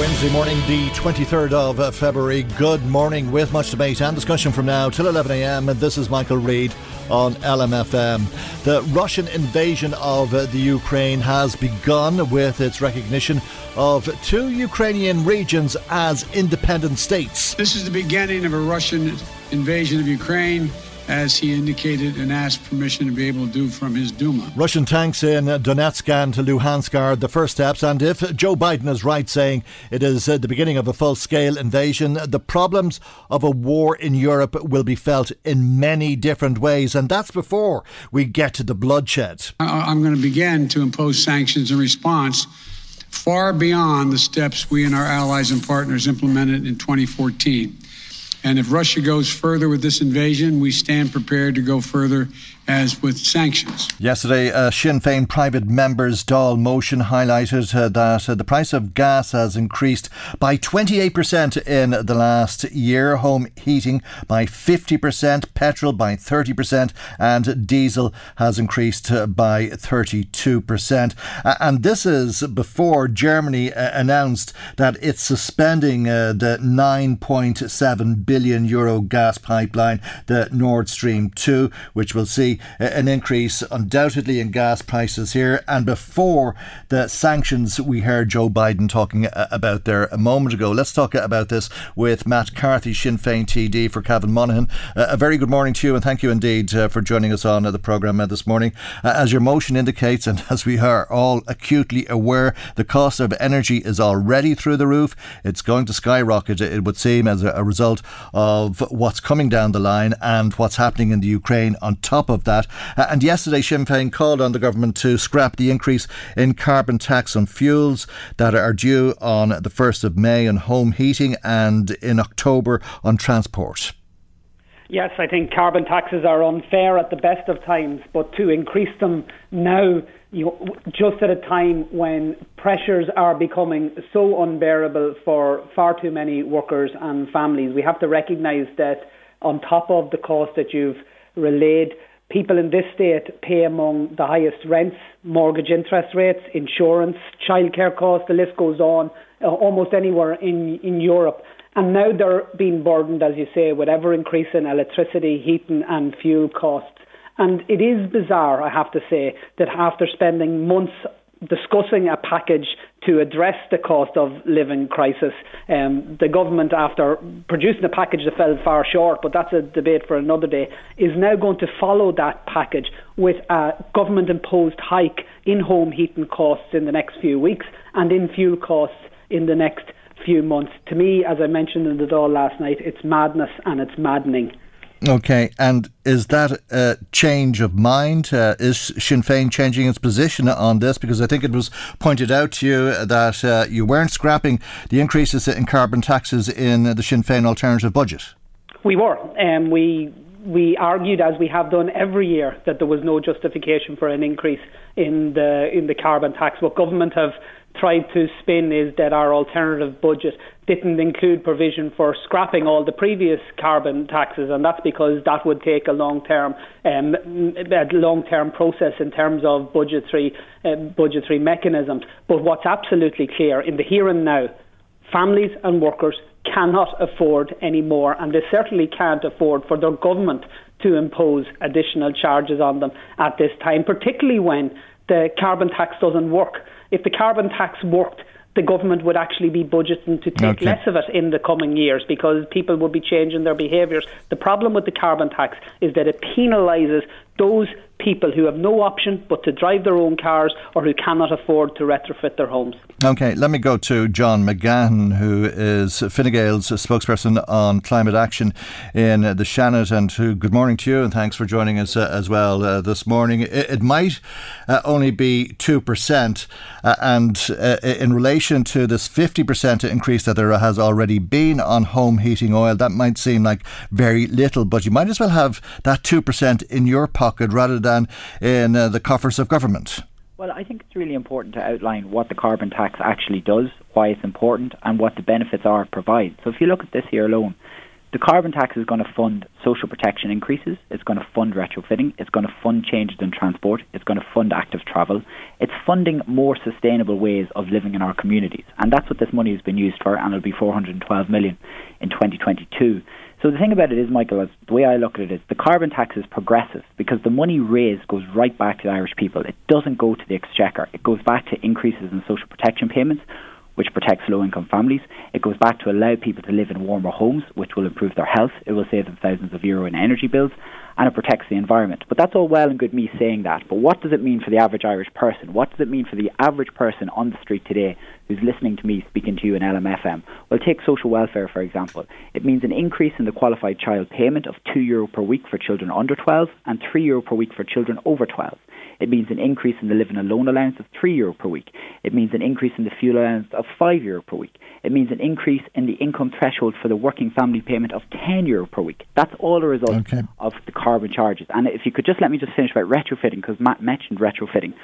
Wednesday morning, the 23rd of uh, February. Good morning with much debate and discussion from now till 11am. And this is Michael Reade on LMFM. The Russian invasion of uh, the Ukraine has begun with its recognition of two Ukrainian regions as independent states. This is the beginning of a Russian invasion of Ukraine as he indicated and asked permission to be able to do from his Duma. Russian tanks in Donetsk and Luhansk are the first steps, and if Joe Biden is right saying it is uh, the beginning of a full scale invasion, the problems of a war in Europe will be felt in many different ways, and that's before we get to the bloodshed. I'm going to begin to impose sanctions in response far beyond the steps we and our allies and partners implemented in 2014. And if Russia goes further with this invasion, we stand prepared to go further as with sanctions. Yesterday, a Sinn Féin private member's Dáil motion highlighted uh, that uh, the price of gas has increased by 28% in the last year, home heating by 50%, petrol by 30%, and diesel has increased uh, by 32%. Uh, and this is before Germany uh, announced that it's suspending uh, the 9.7 billion euro gas pipeline, the Nord Stream 2, which will see an increase undoubtedly in gas prices here. And before the sanctions we heard Joe Biden talking about there a moment ago, let's talk about this with Matt Carthy, Sinn Féin TD for Cavan Monaghan. Uh, a very good morning to you and thank you indeed uh, for joining us on uh, the programme uh, this morning. Uh, as your motion indicates, and as we are all acutely aware, the cost of energy is already through the roof. It's going to skyrocket, it would seem, as a result of what's coming down the line and what's happening in the Ukraine on top of that. Uh, and yesterday, Sinn Féin called on the government to scrap the increase in carbon tax on fuels that are due on the 1st of May on home heating and in October on transport. Yes, I think carbon taxes are unfair at the best of times, but to increase them now, you just at a time when pressures are becoming so unbearable for far too many workers and families, we have to recognise that on top of the cost that you've relayed, people in this state pay among the highest rents, mortgage interest rates, insurance, childcare costs, the list goes on, uh, almost anywhere in, in Europe. And now they're being burdened, as you say, with ever increasing electricity, heating, and fuel costs. And it is bizarre, I have to say, that after spending months discussing a package to address the cost of living crisis. Um, the government, after producing a package that fell far short, but that's a debate for another day, is now going to follow that package with a government imposed hike in home heating costs in the next few weeks and in fuel costs in the next few months. To me, as I mentioned in the Dáil last night, it's madness and it's maddening. Okay, and is that a change of mind? Uh, is Sinn Féin changing its position on this? Because I think it was pointed out to you that uh, you weren't scrapping the increases in carbon taxes in the Sinn Féin alternative budget. We were, and um, we we argued, as we have done every year, that there was no justification for an increase in the in the carbon tax. What government have tried to spin is that our alternative budget didn't include provision for scrapping all the previous carbon taxes, and that's because that would take a long-term, um, a long-term process in terms of budgetary uh, budgetary mechanisms. But what's absolutely clear in the here and now, families and workers cannot afford any more, and they certainly can't afford for their government to impose additional charges on them at this time, particularly when the carbon tax doesn't work. If the carbon tax worked, the government would actually be budgeting to take okay. less of it in the coming years because people would be changing their behaviours. The problem with the carbon tax is that it penalises those people who have no option but to drive their own cars or who cannot afford to retrofit their homes. Okay, let me go to John McGahon, who is Fine Gael's spokesperson on climate action in the Seanad, and who, good morning to you, and thanks for joining us uh, as well uh, this morning. It, it might uh, only be 2%, uh, and uh, in relation to this 50% increase that there has already been on home heating oil, that might seem like very little, but you might as well have that 2% in your pocket rather than in uh, the coffers of government? Well, I think it's really important to outline what the carbon tax actually does, why it's important, and what the benefits are it provides. So if you look at this here alone, the carbon tax is going to fund social protection increases, it's going to fund retrofitting, it's going to fund changes in transport, it's going to fund active travel, it's funding more sustainable ways of living in our communities. And that's what this money has been used for, and it'll be 412 million in 2022. So the thing about it is, Michael, is the way I look at it is the carbon tax is progressive because the money raised goes right back to the Irish people. It doesn't go to the exchequer. It goes back to increases in social protection payments, which protects low income families. It goes back to allow people to live in warmer homes, which will improve their health. It will save them thousands of euro in energy bills and it protects the environment. But that's all well and good me saying that. But what does it mean for the average Irish person? What does it mean for the average person on the street today who's listening to me speaking to you in LMFM? Well, take social welfare, for example. It means an increase in the qualified child payment of €2 Euro per week for children under 12 and €3 Euro per week for children over 12. It means an increase in the living alone allowance of €3 Euro per week. It means an increase in the fuel allowance of €5 Euro per week. It means an increase in the income threshold for the working family payment of €10 Euro per week. That's all a result okay. of the carbon charges. And if you could just let me just finish about retrofitting, because Matt mentioned retrofitting.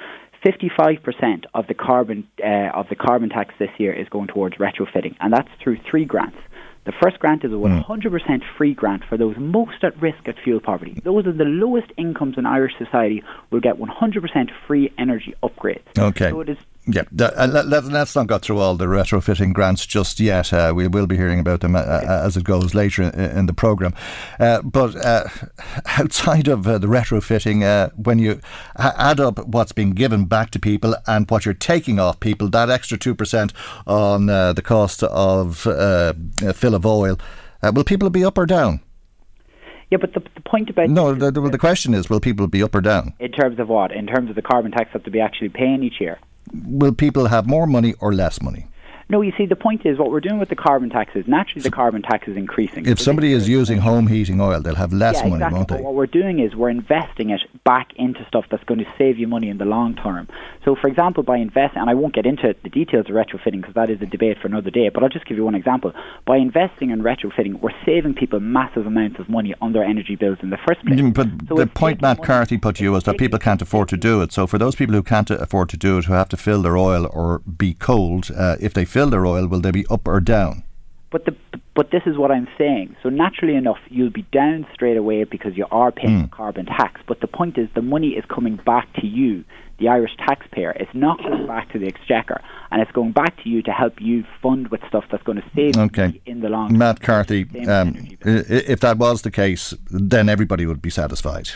55% of the carbon uh, of the carbon tax this year is going towards retrofitting, and that's through three grants. The first grant is a 100% hmm. free grant for those most at risk at fuel poverty. Those are the lowest incomes in Irish society will get 100% free energy upgrades. Okay. So it is yeah, uh, let, us not go through all the retrofitting grants just yet. Uh, we will be hearing about them uh, uh as it goes later in, in the programme. Uh, but uh, outside of the retrofitting, when you add up what's being given back to people and what you're taking off people, that extra 2% on the cost of a fill of oil, will people be up or down? Yeah, but the, the point about no, the, the, the question is, will people be up or down in terms of what? In terms of the carbon tax that to be actually paying each year will people have more money or less money? No, you see, the point is what we're doing with the carbon tax is naturally the carbon tax is increasing. If somebody is using home heating oil, they'll have less yeah, money, exactly. won't they? But what we're doing is we're investing it back into stuff that's going to save you money in the long term. So, for example, by investing, and I won't get into the details of retrofitting because that is a debate for another day, but I'll just give you one example. By investing in retrofitting, we're saving people massive amounts of money on their energy bills in the first place. but so the point Matt Carthy put to you was that people can't afford to do it. So, for those people who can't afford to do it, who have to fill their oil or be cold, uh, if they fill their oil, will they be up or down? But the but this is what I'm saying. So naturally enough, you'll be down straight away because you are paying mm. carbon tax. But the point is, the money is coming back to you, the Irish taxpayer. It's not going back to the exchequer, and it's going back to you to help you fund with stuff that's going to save okay. in the long term. Matt Carthy, um, if that was the case, then everybody would be satisfied.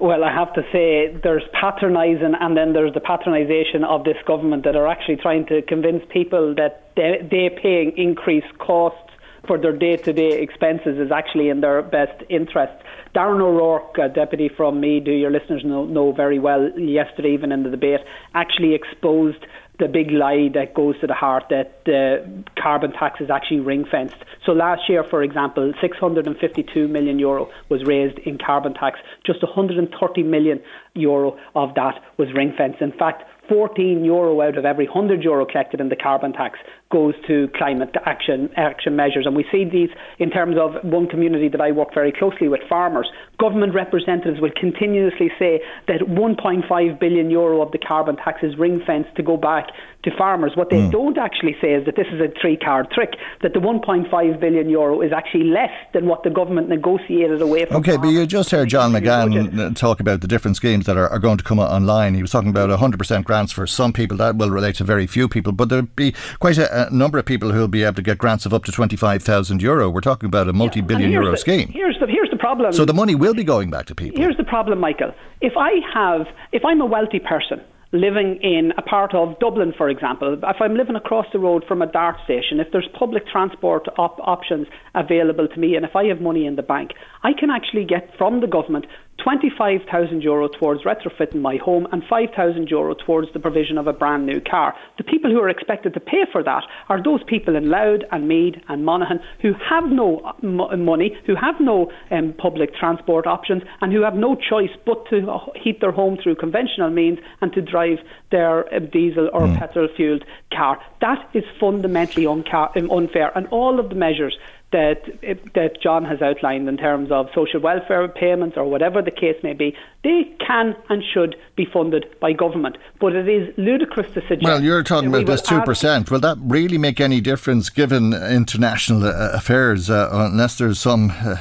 Well, I have to say there's patronising and then there's the patronisation of this government that are actually trying to convince people that they, they're paying increased costs for their day-to-day expenses is actually in their best interest. Darren O'Rourke, a deputy from me, do your listeners know, know very well, yesterday even in the debate, actually exposed the big lie that goes to the heart that the carbon tax is actually ring fenced. So last year, for example, 652 million euro was raised in carbon tax. Just 130 million euro of that was ring fenced. In fact, 14 euro out of every 100 euro collected in the carbon tax goes to climate action action measures. And we see these in terms of one community that I work very closely with, farmers. Government representatives will continuously say that 1.5 billion euro of the carbon tax is ring fenced to go back to farmers. What they mm. don't actually say is that this is a three card trick, that the 1.5 billion euro is actually less than what the government negotiated away from. Okay, but you just heard John McGahon talk about the different schemes that are, are going to come online. He was talking about 100% grants for some people. That will relate to very few people, but there'll be quite a, a number of people who will be able to get grants of up to 25,000 euro. We're talking about a multi billion yeah, euro the, scheme. Here's the, here's the problem. So the money will be going back to people. Here's the problem, Michael. If I have, if I'm a wealthy person, living in a part of Dublin, for example, if I'm living across the road from a DART station, if there's public transport op- options available to me, and if I have money in the bank, I can actually get from the government 25,000 euro towards retrofitting my home and 5,000 euro towards the provision of a brand new car. The people who are expected to pay for that are those people in Louth and Meath and Monaghan who have no uh, money, who have no um, public transport options, and who have no choice but to heat their home through conventional means and to drive their uh, diesel or mm. petrol fueled car. That is fundamentally unca- um, unfair, and all of the measures that that John has outlined in terms of social welfare payments or whatever the case may be, they can and should be funded by government. But it is ludicrous to suggest. Well, you're talking about this two percent. Will that really make any difference given international uh, affairs? Uh, unless there's some uh,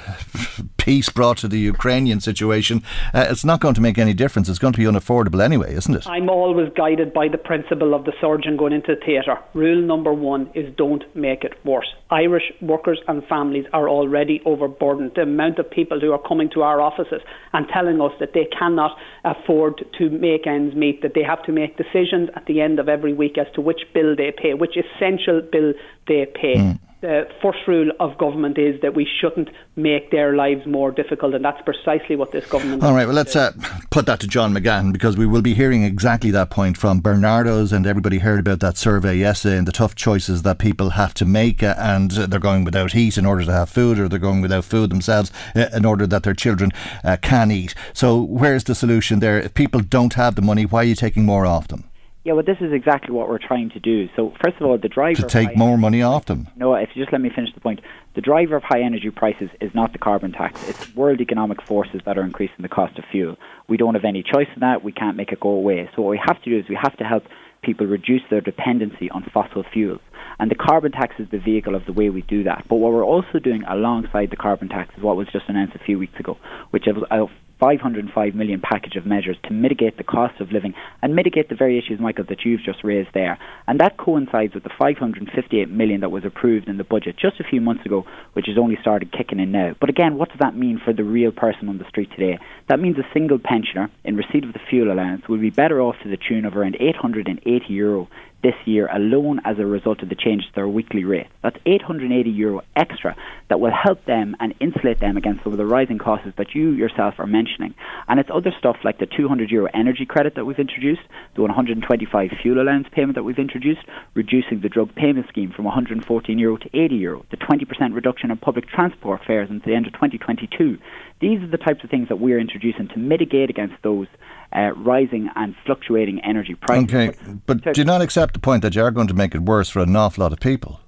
peace brought to the Ukrainian situation, uh, it's not going to make any difference. It's going to be unaffordable anyway, isn't it? I'm always guided by the principle of the surgeon going into the theatre. Rule number one is don't make it worse. Irish workers and families are already overburdened. The amount of people who are coming to our offices and telling us that they cannot afford to make ends meet, that they have to make decisions at the end of every week as to which bill they pay, which essential bill they pay. Mm the first rule of government is that we shouldn't make their lives more difficult, and that's precisely what this government. All right, well, let's uh, put that to John McGahon because we will be hearing exactly that point from Barnardos, and everybody heard about that survey yesterday and the tough choices that people have to make, uh, and they're going without heat in order to have food, or they're going without food themselves uh, in order that their children uh, can eat. So, where's the solution there? If people don't have the money, why are you taking more off them? Yeah, well, this is exactly what we're trying to do. So, first of all, the driver to take more money off them. No, if you just let me finish the point, the driver of high energy prices is not the carbon tax. It's world economic forces that are increasing the cost of fuel. We don't have any choice in that. We can't make it go away. So, what we have to do is we have to help people reduce their dependency on fossil fuels. And the carbon tax is the vehicle of the way we do that. But what we're also doing alongside the carbon tax is what was just announced a few weeks ago, which is a 505 million package of measures to mitigate the cost of living and mitigate the very issues, Michael, that you've just raised there. And that coincides with the 558 million that was approved in the budget just a few months ago, which has only started kicking in now. But again, what does that mean for the real person on the street today? That means a single pensioner in receipt of the fuel allowance will be better off to the tune of around 880 euro this year alone as a result of the change to their weekly rate. That's 880 euro extra that will help them and insulate them against some of the rising costs that you yourself are mentioning. And it's other stuff like the 200 euro energy credit that we've introduced, the 125 fuel allowance payment that we've introduced, reducing the drug payment scheme from 114 euro to 80 euro, the 20% reduction in public transport fares until the end of 2022. These are the types of things that we're introducing to mitigate against those uh, rising and fluctuating energy prices. Okay, but, but do not accept the point that you are going to make it worse for an awful lot of people?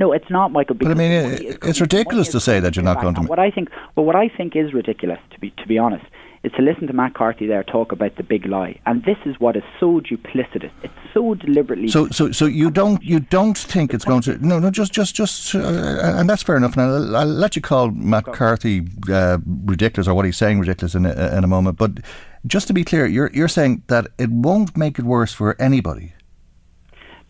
No, it's not, Michael. But I mean, it, it's ridiculous to say that you're not going to. What I think, well, what I think is ridiculous, to be to be honest, is to listen to Matt Carthy there talk about the big lie, and this is what is so duplicitous. It's so deliberately. So, so, so you don't you don't think it's going to? No, no, just, just, just, uh, and that's fair enough. Now I'll, I'll let you call Matt Carthy uh, ridiculous or what he's saying ridiculous in a, in a moment, but just to be clear, you're you're saying that it won't make it worse for anybody.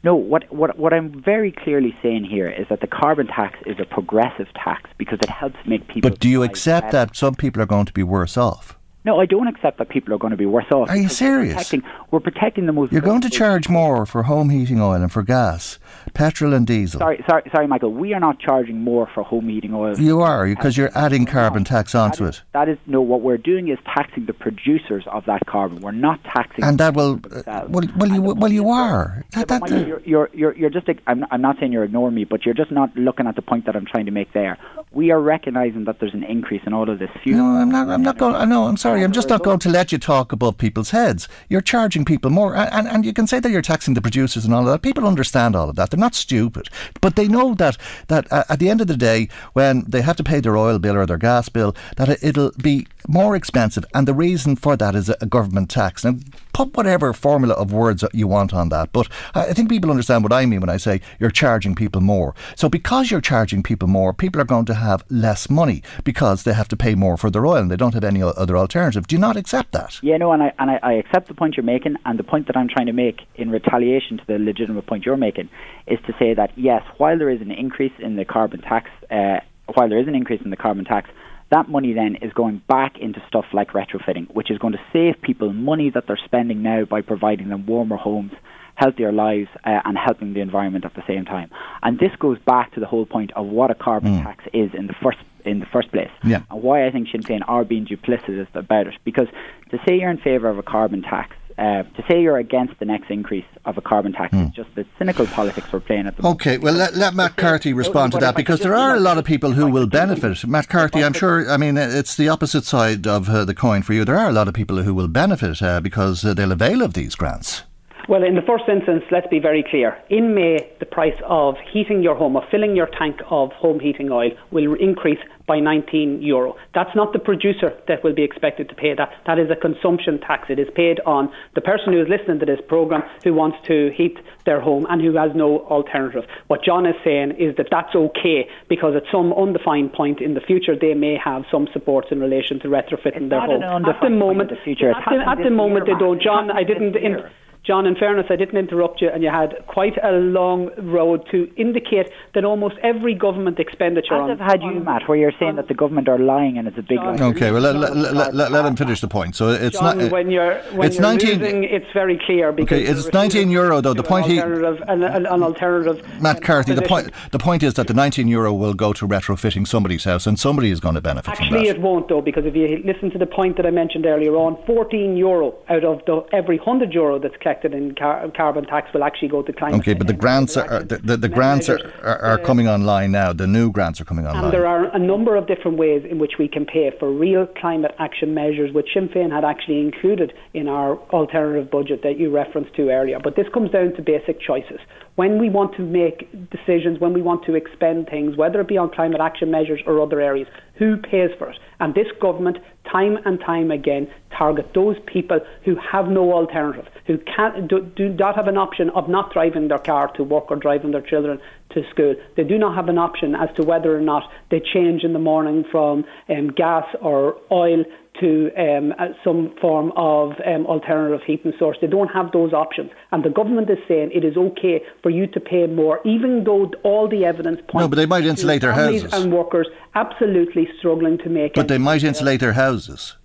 No, what, what, what I'm very clearly saying here is that the carbon tax is a progressive tax because it helps make people. But do you accept better. that some people are going to be worse off? No, I don't accept that people are going to be worse off. Are you serious? We're protecting, we're protecting the most. You're going to charge more for home heating oil and for gas, petrol and diesel. Sorry, sorry, sorry, Michael. We are not charging more for home heating oil. You are because you're adding carbon tax onto that is, it. That is no. What we're doing is taxing the producers of that carbon. We're not taxing. And that will. Uh, well, well, you well you are. Yeah, that, Michael, you're, you're, you're, you're just. I'm, I'm not saying you're ignoring me, but you're just not looking at the point that I'm trying to make there. we are recognising that there's an increase in all of this fuel. No, I'm not. I'm not going. No, I'm sorry. I'm just not going to let you talk above people's heads. You're charging people more, and, and you can say that you're taxing the producers and all of that. People understand all of that. They're not stupid, but they know that that uh, at the end of the day, when they have to pay their oil bill or their gas bill, that it'll be more expensive, and the reason for that is a government tax. Now, put whatever formula of words you want on that, but I think people understand what I mean when I say you're charging people more. So because you're charging people more, people are going to have less money because they have to pay more for their oil and they don't have any other alternative. Do you not accept that? Yeah, no, and I and I, I accept the point you're making, and the point that I'm trying to make in retaliation to the legitimate point you're making is to say that yes, while there is an increase in the carbon tax, uh, while there is an increase in the carbon tax, that money then is going back into stuff like retrofitting, which is going to save people money that they're spending now by providing them warmer homes, healthier lives, uh, and helping the environment at the same time. And this goes back to the whole point of what a carbon mm. tax is in the first in the first place, yeah. and why I think Sinn Féin are being duplicitous about it. Because to say you're in favour of a carbon tax uh, to say you're against the next increase of a carbon tax mm. is just the cynical politics we're playing at the moment. Okay, well, let, let Matt Carthy respond to that because there are a lot of people who will benefit. Matt Carthy, I'm sure, I mean, it's the opposite side of uh, the coin for you. There are a lot of people who will benefit uh, because uh, they'll avail of these grants. Well, in the first instance, let's be very clear. In May, the price of heating your home, of filling your tank of home heating oil, will increase by 19 euro. That's not the producer that will be expected to pay that. That is a consumption tax. It is paid on the person who is listening to this programme who wants to heat their home and who has no alternative. What John is saying is that that's okay because at some undefined point in the future they may have some supports in relation to retrofitting it's their home. At the moment, the future. At the, at the moment they don't. John, I didn't. In, John, in fairness, I didn't interrupt you, and you had quite a long road to indicate that almost every government expenditure. As I've had you, Matt, where you're saying that the government are lying and it's a big. John, okay, well, let, let, let, let, him finish the point. So it's John, not. when you're when it's you're 19, losing, it's very clear. Because okay, it's 19 euro though. The point he an, an, an alternative. Matt Carthy, the point the point is that the 19 euro will go to retrofitting somebody's house, and somebody is going to benefit Actually, from that. Actually, it won't though, because if you listen to the point that I mentioned earlier on, 14 euro out of the every 100 euro that's collected in car, carbon tax will actually go to climate. Okay, but the grants are the, the, the grants are, are, are, coming online now. The new grants are coming online. And there are a number of different ways in which we can pay for real climate action measures, which Sinn Féin had actually included in our alternative budget that you referenced to earlier. But this comes down to basic choices. When we want to make decisions, when we want to expend things, whether it be on climate action measures or other areas, who pays for it? And this government, time and time again, target those people who have no alternative, who can't, do, do not have an option of not driving their car to work or driving their children to school. They do not have an option as to whether or not they change in the morning from um, gas or oil to um, some form of um, alternative heating source. They don't have those options. And the government is saying it is okay for you to pay more, even though all the evidence points No, but they might insulate their houses. and workers absolutely struggling to make But they might insulate their houses.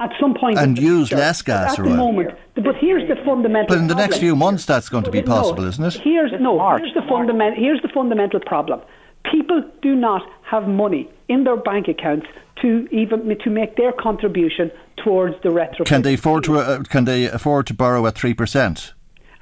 At some point, and use future. less gas at the moment. But here's the fundamental. But in the problem. next few months, that's going to be possible, no, isn't it? Here's no. Here's the fundamental. Here's the fundamental problem. People do not have money in their bank accounts to even to make their contribution towards the retrofit. Can they afford to? Uh, can they afford to borrow at three percent?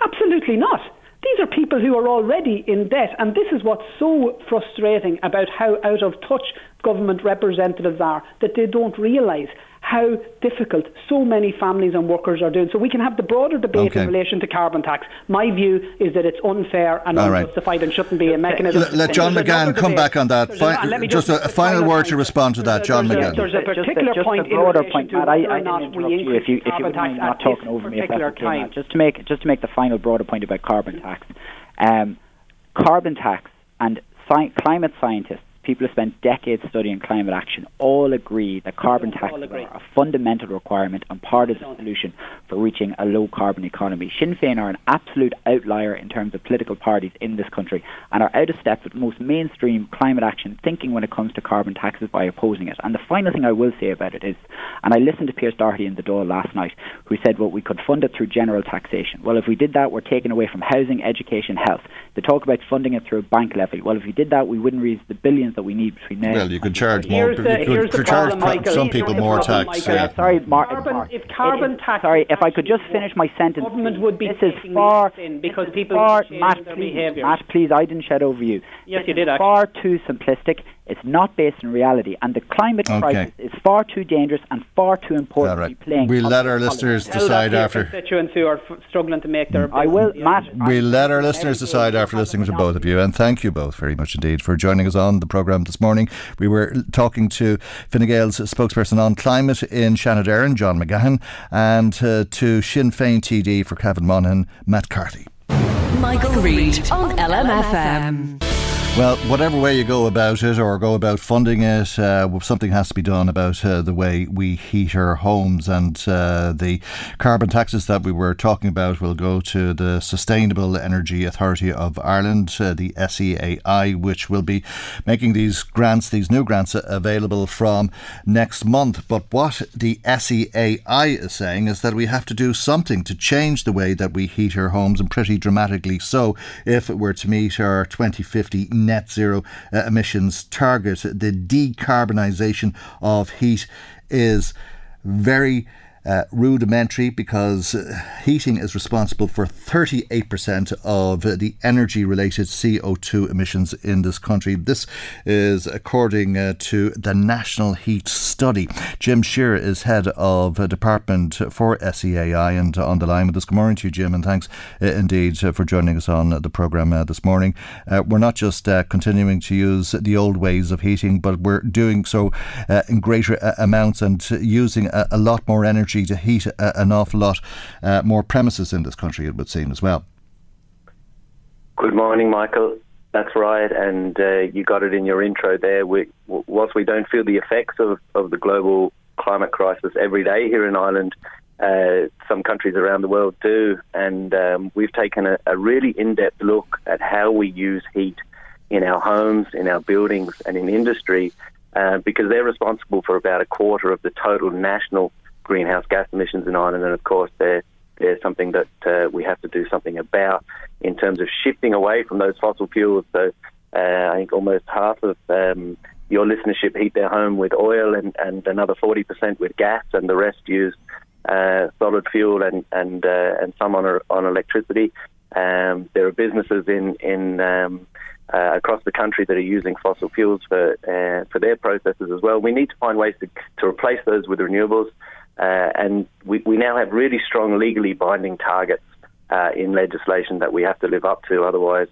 Absolutely not. These are people who are already in debt, and this is what's so frustrating about how out of touch government representatives are that they don't realise how difficult so many families and workers are doing. So we can have the broader debate okay. in relation to carbon tax. My view is that it's unfair and All unjustified right. and shouldn't be a mechanism. Let, let John McGahon come back on that. Fi- just, just, a, final word to respond to that, John McGahon. There's a particular just point a broader in point, Matt. I, I didn't interrupt you if you, if you wouldn't not talking over me. If that's okay, Just to make just to make the final broader point about carbon tax. Um, carbon tax and sci- climate scientists people who spent decades studying climate action all agree that carbon taxes are a fundamental requirement and part of the solution for reaching a low carbon economy. Sinn Féin are an absolute outlier in terms of political parties in this country and are out of step with most mainstream climate action thinking when it comes to carbon taxes by opposing it. And the final thing I will say about it is, and I listened to Pearse Doherty in the Dáil last night, who said, well, we could fund it through general taxation. Well, if we did that, we're taking away from housing, education, health. They talk about funding it through a bank levy. Well, if we did that, we wouldn't raise the billions that we need between now. Well, you could charge more. The, you could charge Michael, some people more tax. Yeah. Sorry, Mar- carbon, Mar- if carbon tax. Sorry, if I could just finish my sentence. Government would be this is far because people far, change Matt, their please, behaviour. Matt, please, I didn't shed over you. Yes, this you did. Far too simplistic. It's not based in reality, and the climate Okay. crisis is far too dangerous and far too important All to be playing. We'll let our politics. listeners Tell decide after. constituents who are f- struggling to make their. I will, Matt. We'll let our listeners decide after listening to both of you. And thank you both very much indeed for joining us on the programme this morning. We were talking to Fine Gael's spokesperson on climate in Seanad John McGahon, and uh, to Sinn Féin TD for Cavan Monaghan, Matt Carthy. Michael, Reade on LMFM. Well, whatever way you go about it or go about funding it, uh, something has to be done about uh, the way we heat our homes. And uh, the carbon taxes that we were talking about will go to the Sustainable Energy Authority of Ireland, uh, the SEAI, which will be making these grants, these new grants, available from next month. But what the SEAI is saying is that we have to do something to change the way that we heat our homes, and pretty dramatically so, if it were to meet our 2050 net zero uh, emissions target. The decarbonisation of heat is very uh, rudimentary because uh, heating is responsible for 38% of the energy related CO2 emissions in this country. This is according uh, to the National Heat Study. Jim Shearer is head of department for SEAI and on the line with us. Good morning to you, Jim, and thanks uh, indeed uh, for joining us on the programme uh, this morning. We're not just continuing to use the old ways of heating, but we're doing so in greater amounts and using a, a lot more energy to heat a, an awful lot uh, more premises in this country, it would seem as well. Good morning, Michael. That's right, and uh, you got it in your intro there. We, whilst we don't feel the effects of, of the global climate crisis every day here in Ireland, uh, some countries around the world do, and um, we've taken a, a really in-depth look at how we use heat in our homes, in our buildings, and in industry, uh, because they're responsible for about a quarter of the total national greenhouse gas emissions in Ireland, and of course they're they're something that uh, we have to do something about in terms of shifting away from those fossil fuels. So uh, I think almost half of um, your listenership heat their home with oil, and, and another forty percent with gas, and the rest use uh, solid fuel and and uh, and some on on electricity. Um, there are businesses in in um, uh, across the country that are using fossil fuels for uh, for their processes as well. We need to find ways to, to replace those with renewables, uh, and we, we now have really strong legally binding targets uh, in legislation that we have to live up to. Otherwise,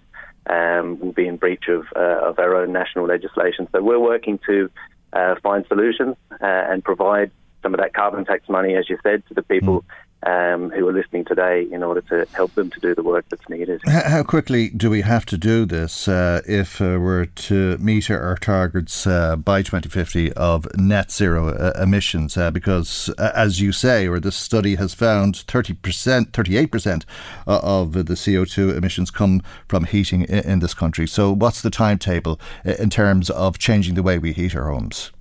um, we'll be in breach of uh, of our own national legislation. So we're working to uh, find solutions uh, and provide some of that carbon tax money, as you said, to the people um, who are listening today in order to help them to do the work that's needed. How quickly do we have to do this uh, if uh, we're to meet our targets uh, by 2050 of net zero uh, emissions? Uh, because, uh, as you say, or this study has found 30%, 38% uh, of the CO2 emissions come from heating in, this country. So, what's the timetable in terms of changing the way we heat our homes?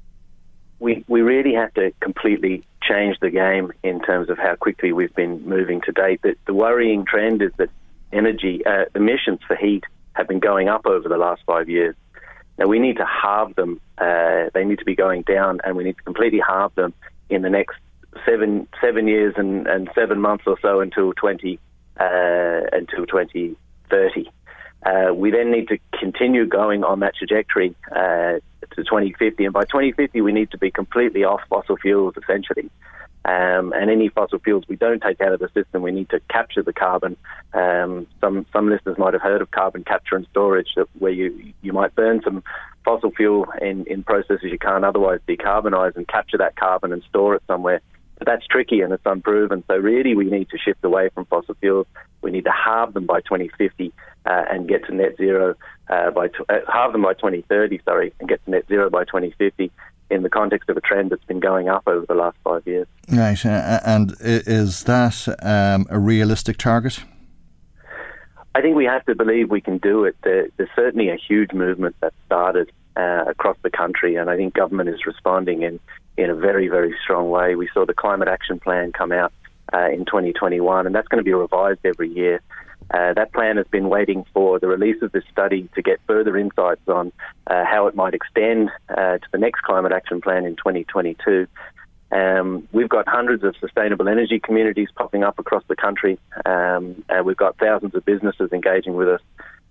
We, we really have to completely change the game in terms of how quickly we've been moving to date. The, the worrying trend is that energy uh, emissions for heat have been going up over the last five years. Now we need to halve them. Uh, they need to be going down, and we need to completely halve them in the next seven seven years and, and seven months or so until twenty uh, until twenty thirty. Uh, we then need to continue going on that trajectory uh, to 2050, and by 2050 we need to be completely off fossil fuels, essentially. Um, and any fossil fuels we don't take out of the system, we need to capture the carbon. Um, some some listeners might have heard of carbon capture and storage, that where you you might burn some fossil fuel in, in processes you can't otherwise decarbonise and capture that carbon and store it somewhere. But that's tricky and it's unproven. So really, we need to shift away from fossil fuels. We need to halve them by 2050 uh, and get to net zero uh, by tw- uh, halve them by 2030. Sorry, and get to net zero by 2050 in the context of a trend that's been going up over the last five years. Right, uh, and is that um, a realistic target? I think we have to believe we can do it. There, there's certainly a huge movement that started uh, across the country, and I think government is responding in, in a very, very strong way. We saw the Climate Action Plan come out uh, in 2021, and that's going to be revised every year. Uh, that plan has been waiting for the release of this study to get further insights on uh, how it might extend uh, to the next Climate Action Plan in 2022. Um, we've got hundreds of sustainable energy communities popping up across the country. Um, uh, we've got thousands of businesses engaging with us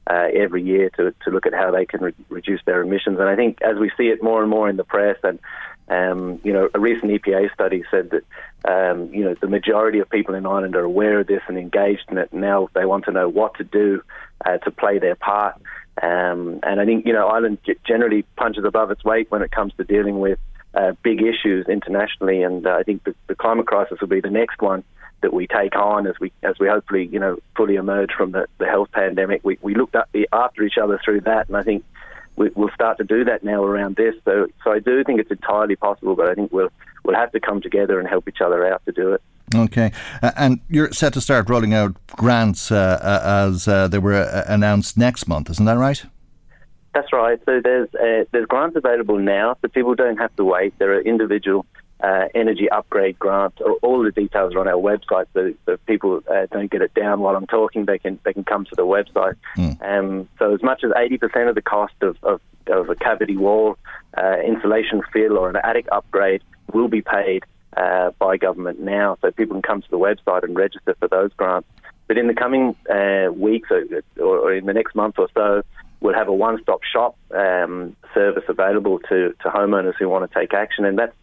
uh, every year to, to look at how they can re- reduce their emissions. And I think as we see it more and more in the press, and um, you know, a recent EPA study said that um, you know the majority of people in Ireland are aware of this and engaged in it. Now they want to know what to do uh, to play their part. Um, and I think you know Ireland generally punches above its weight when it comes to dealing with uh, big issues internationally, and uh, I think the, the climate crisis will be the next one that we take on as we as we hopefully you know fully emerge from the, the health pandemic. We we looked up after each other through that, and I think we, will start to do that now around this. So so I do think it's entirely possible, but I think we'll we'll have to come together and help each other out to do it. Okay, uh, and you're set to start rolling out grants uh, uh as uh, they were uh, announced next month, isn't that right? That's right. So there's uh, there's grants available now, so people don't have to wait. There are individual uh, energy upgrade grant. All the details are on our website, so, so if people uh, don't get it down while I'm talking, they can they can come to the website. Mm. Um, so as much as 80% of the cost of, of, of a cavity wall, uh, insulation fill, or an attic upgrade will be paid uh, by government now. So people can come to the website and register for those grants. But in the coming uh, weeks or, or, in the next month or so, we'll have a one-stop shop um, service available to, to homeowners who want to take action, and that's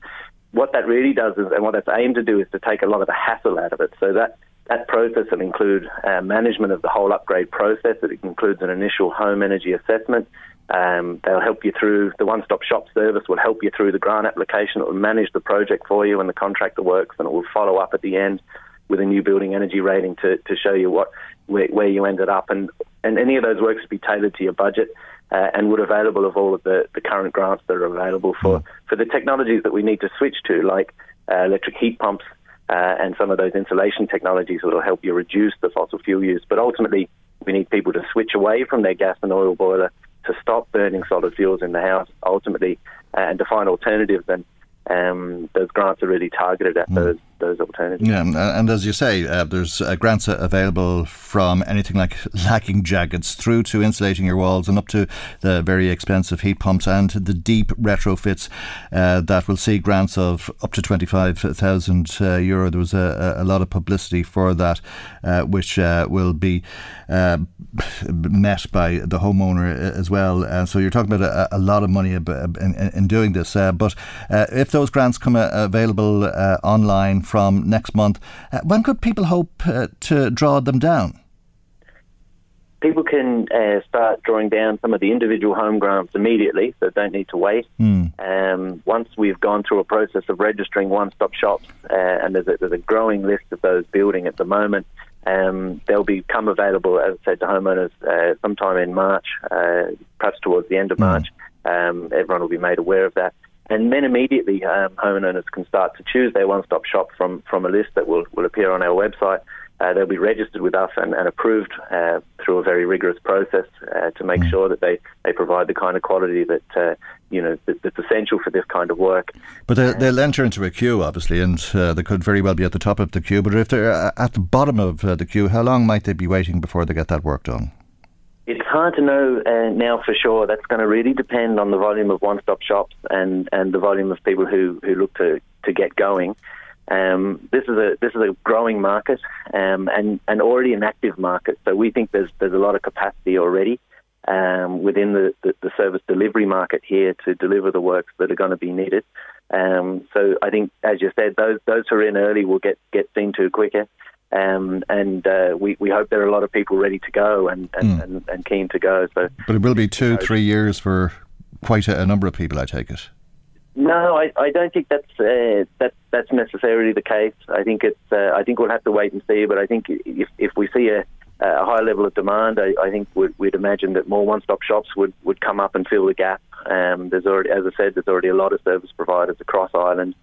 what that really does is, and what that's aimed to do is to take a lot of the hassle out of it. So that that process will include uh, management of the whole upgrade process. It includes an initial home energy assessment. Um, they'll help you through the one-stop shop service. Will help you through the grant application. It will manage the project for you and the contractor works, and it will follow up at the end with a new building energy rating to, to show you what where, where you ended up. And and any of those works will be tailored to your budget uh, and would available of all of the, the current grants that are available for, mm. for the technologies that we need to switch to, like uh, electric heat pumps uh, and some of those insulation technologies that will help you reduce the fossil fuel use. But ultimately, we need people to switch away from their gas and oil boiler to stop burning solid fuels in the house, ultimately, and to find alternatives. And um, those grants are really targeted at mm. those those alternatives. Yeah, and as you say, uh, there's uh, grants available from anything like lagging jackets through to insulating your walls and up to the very expensive heat pumps and the deep retrofits uh, that will see grants of up to 25,000 uh, euro. There was a, a, lot of publicity for that, uh, which uh, will be met by the homeowner as well. so you're talking about a, a lot of money in, in doing this. but if those grants come available online, from next month. Uh, when could people hope uh, to draw them down? People can uh, start drawing down some of the individual home grants immediately, so don't need to wait. Mm. Um, once we've gone through a process of registering one-stop shops, uh, and there's a, there's a growing list of those building at the moment, um, they'll become available, as I said, to homeowners uh, sometime in March, uh, perhaps towards the end of mm. March. Um, everyone will be made aware of that. And then immediately, um, homeowners can start to choose their one-stop shop from, from a list that will, will appear on our website. Uh, they'll be registered with us and, and approved uh, through a very rigorous process uh, to make mm. sure that they, they provide the kind of quality that uh, you know that, that's essential for this kind of work. But they, they'll enter into a queue, obviously, and uh, they could very well be at the top of the queue. But if they're uh, at the bottom of the queue, how long might they be waiting before they get that work done? It's hard to know uh, now for sure. That's going to really depend on the volume of one-stop shops and, and the volume of people who, who look to, to get going. Um, this is a this is a growing market um, and and already an active market. So we think there's there's a lot of capacity already um, within the, the, the, service delivery market here to deliver the works that are going to be needed. Um, so I think, as you said, those those who are in early will get get seen to quicker. Um, and uh, we, we hope there are a lot of people ready to go and, and, mm. and, and, keen to go. So, but it will be two, three years for quite a, a number of people, I take it. No, I, I don't think that's uh, that that's necessarily the case. I think it's uh, I think we'll have to wait and see. But I think if if we see a, a high level of demand, I, I think we'd, we'd, imagine that more one-stop shops would, would come up and fill the gap. Um, there's already, as I said, there's already a lot of service providers across Ireland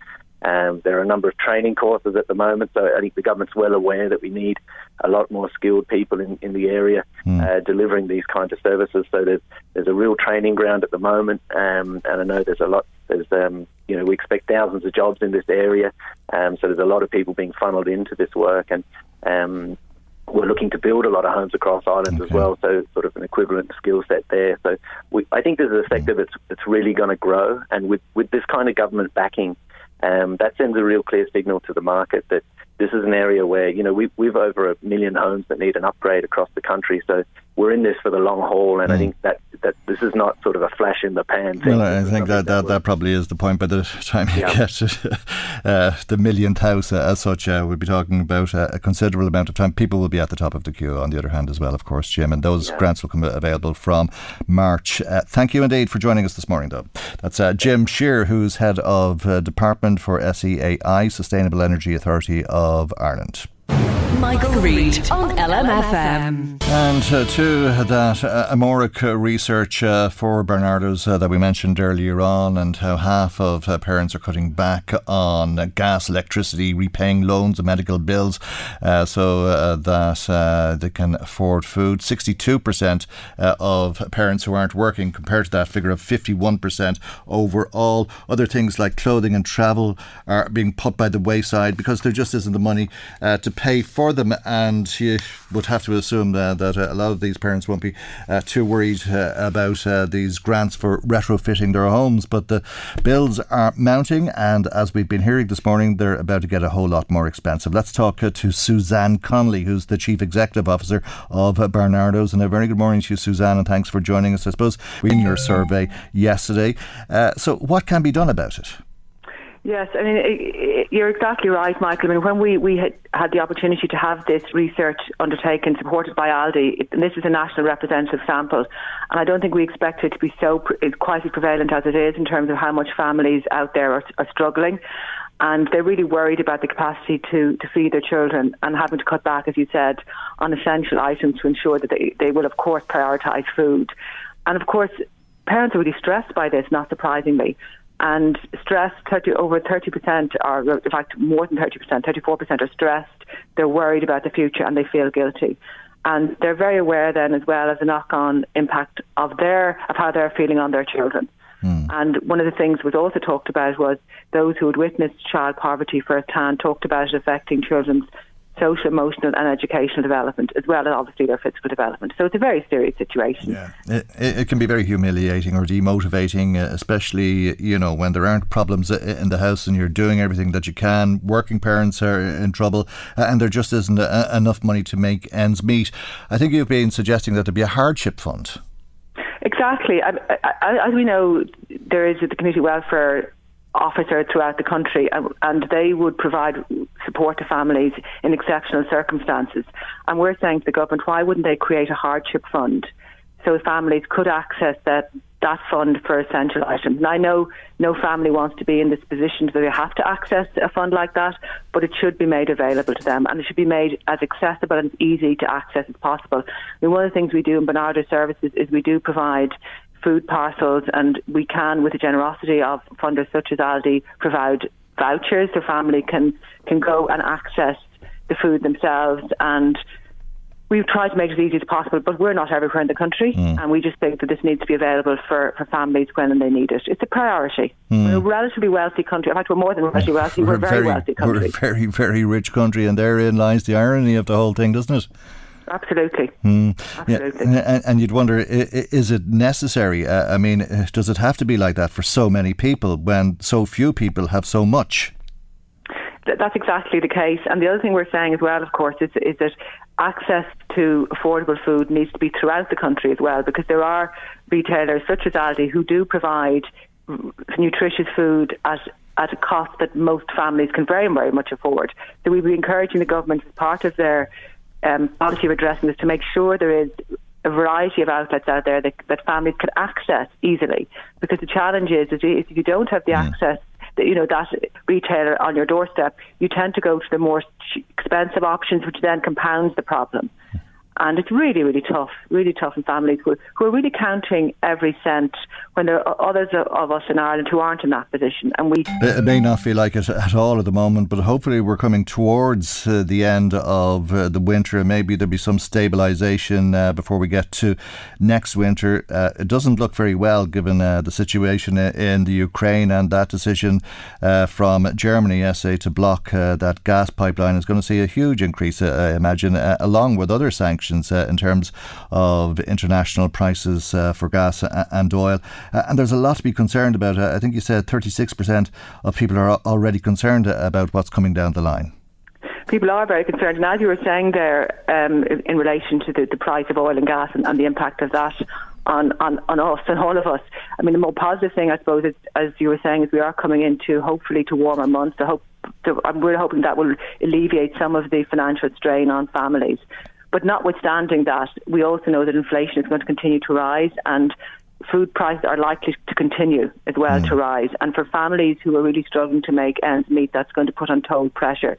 um, there are a number of training courses at the moment, so I think the government's well aware that we need a lot more skilled people in, in the area mm. uh, delivering these kinds of services. So there's there's a real training ground at the moment, um, and I know there's a lot. There's um, you know we expect thousands of jobs in this area, um, so there's a lot of people being funneled into this work, and um, we're looking to build a lot of homes across Ireland okay. as well, so sort of an equivalent skill set there. So we, I think there's a sector that's, that's really going to grow, and with, with this kind of government backing, um, that sends a real clear signal to the market that this is an area where you know we, we've over a million homes that need an upgrade across the country. So we're in this for the long haul, and mm. I think that that this is not sort of a flash in the pan. thing. Well, I think that that, that probably is the point. By the time you yeah. get uh, the millionth house, uh, as such, uh, we'll be talking about uh, a considerable amount of time. People will be at the top of the queue. On the other hand, as well, of course, Jim, and those yeah. grants will come available from March. Uh, thank you indeed for joining us this morning, though. That's uh, Jim Scheer, who's head of Department for SEAI, Sustainable Energy Authority of Ireland. Michael, Reade on LMFM. And uh, to that uh, Amárach research uh, for Barnardos uh, that we mentioned earlier on, and how half of uh, parents are cutting back on gas, electricity, repaying loans and medical bills uh, so that they can afford food. 62% of parents who aren't working, compared to that figure of 51% overall. Other things like clothing and travel are being put by the wayside because there just isn't the money to pay for for them, and you would have to assume that, that a lot of these parents won't be uh, too worried uh, about uh, these grants for retrofitting their homes. But the bills are mounting, and as we've been hearing this morning, they're about to get a whole lot more expensive. Let's talk uh, to Suzanne Connolly, who's the Chief Executive Officer of Barnardos. And a very good morning to you, Suzanne, and thanks for joining us. I suppose in your survey yesterday. Uh, so, what can be done about it? Yes, I mean, you're exactly right, Michael. I mean, when we, we had, had the opportunity to have this research undertaken, supported by Aldi, and this is a national representative sample, and I don't think we expect it to be so quite as prevalent as it is in terms of how much families out there are, are struggling. And they're really worried about the capacity to, to feed their children and having to cut back, as you said, on essential items to ensure that they, they will, of course, prioritise food. And of course, parents are really stressed by this, not surprisingly and stressed 30, over 30% are, in fact, more than 30%, 34% are stressed. They're worried about the future and they feel guilty. And they're very aware then as well as the knock-on impact of their, of how they're feeling on their children. Mm. And one of the things was also talked about was those who had witnessed child poverty firsthand talked about it affecting children's social, emotional, and educational development, as well as obviously their physical development. So it's a very serious situation. Yeah, it, it can be very humiliating or demotivating, uh, especially you know when there aren't problems in the house and you're doing everything that you can. Working parents are in trouble, uh, and there just isn't a, enough money to make ends meet. I think you've been suggesting that there be a hardship fund. Exactly. I, I, as we know, there is the community welfare officer throughout the country, and they would provide support to families in exceptional circumstances. And we're saying to the government, why wouldn't they create a hardship fund so families could access that that fund for essential items? And I know no family wants to be in this position that they have to access a fund like that, but it should be made available to them, and it should be made as accessible and easy to access as possible. One of the things we do in Barnardo Services is we do provide food parcels, and we can, with the generosity of funders such as Aldi, provide vouchers so family can can go and access the food themselves and we've tried to make it as easy as possible, but we're not everywhere in the country, mm. and we just think that this needs to be available for, for families when they need it. It's a priority. Mm. We're a relatively wealthy country. In fact, we're more than relatively wealthy. We're, we're a very, very, wealthy country. We're a very, very rich country, and therein lies the irony of the whole thing, doesn't it? Absolutely. Mm. Absolutely. Yeah. And, and, you'd wonder, is it necessary? Uh, I mean, does it have to be like that for so many people when so few people have so much? That's exactly the case. And the other thing we're saying as well, of course, is, is that access to affordable food needs to be throughout the country as well, because there are retailers such as Aldi who do provide nutritious food at at a cost that most families can very, very much afford. So we'd be encouraging the government as part of their um, policy of addressing this to make sure there is a variety of outlets out there that, that families can access easily. Because the challenge is, is if you don't have the mm. access, that, you know, that retailer on your doorstep, you tend to go to the more expensive options, which then compounds the problem. And it's really, really tough, really tough in families who, who are really counting every cent when there are others of us in Ireland who aren't in that position. And we it may not feel like it at all at the moment, but hopefully we're coming towards uh, the end of uh, the winter, and maybe there'll be some stabilisation uh, before we get to next winter. Uh, it doesn't look very well given uh, the situation in the Ukraine and that decision uh, from Germany, SA, to block that gas pipeline is going to see a huge increase, I imagine, along with other sanctions sanctions uh, in terms of international prices uh, for gas and oil. Uh, and there's a lot to be concerned about. I think you said 36% of people are already concerned about what's coming down the line. people are very concerned. And as you were saying there, um, in, relation to the, the, price of oil and gas and, and, the impact of that on, on, on us and all of us, I mean, the more positive thing, I suppose, is, as you were saying, is we are coming into hopefully to warmer months. To hope, to, we're hoping that will alleviate some of the financial strain on families. But notwithstanding that, we also know that inflation is going to continue to rise and food prices are likely to continue as well mm. to rise. And for families who are really struggling to make ends meet, that's going to put untold pressure.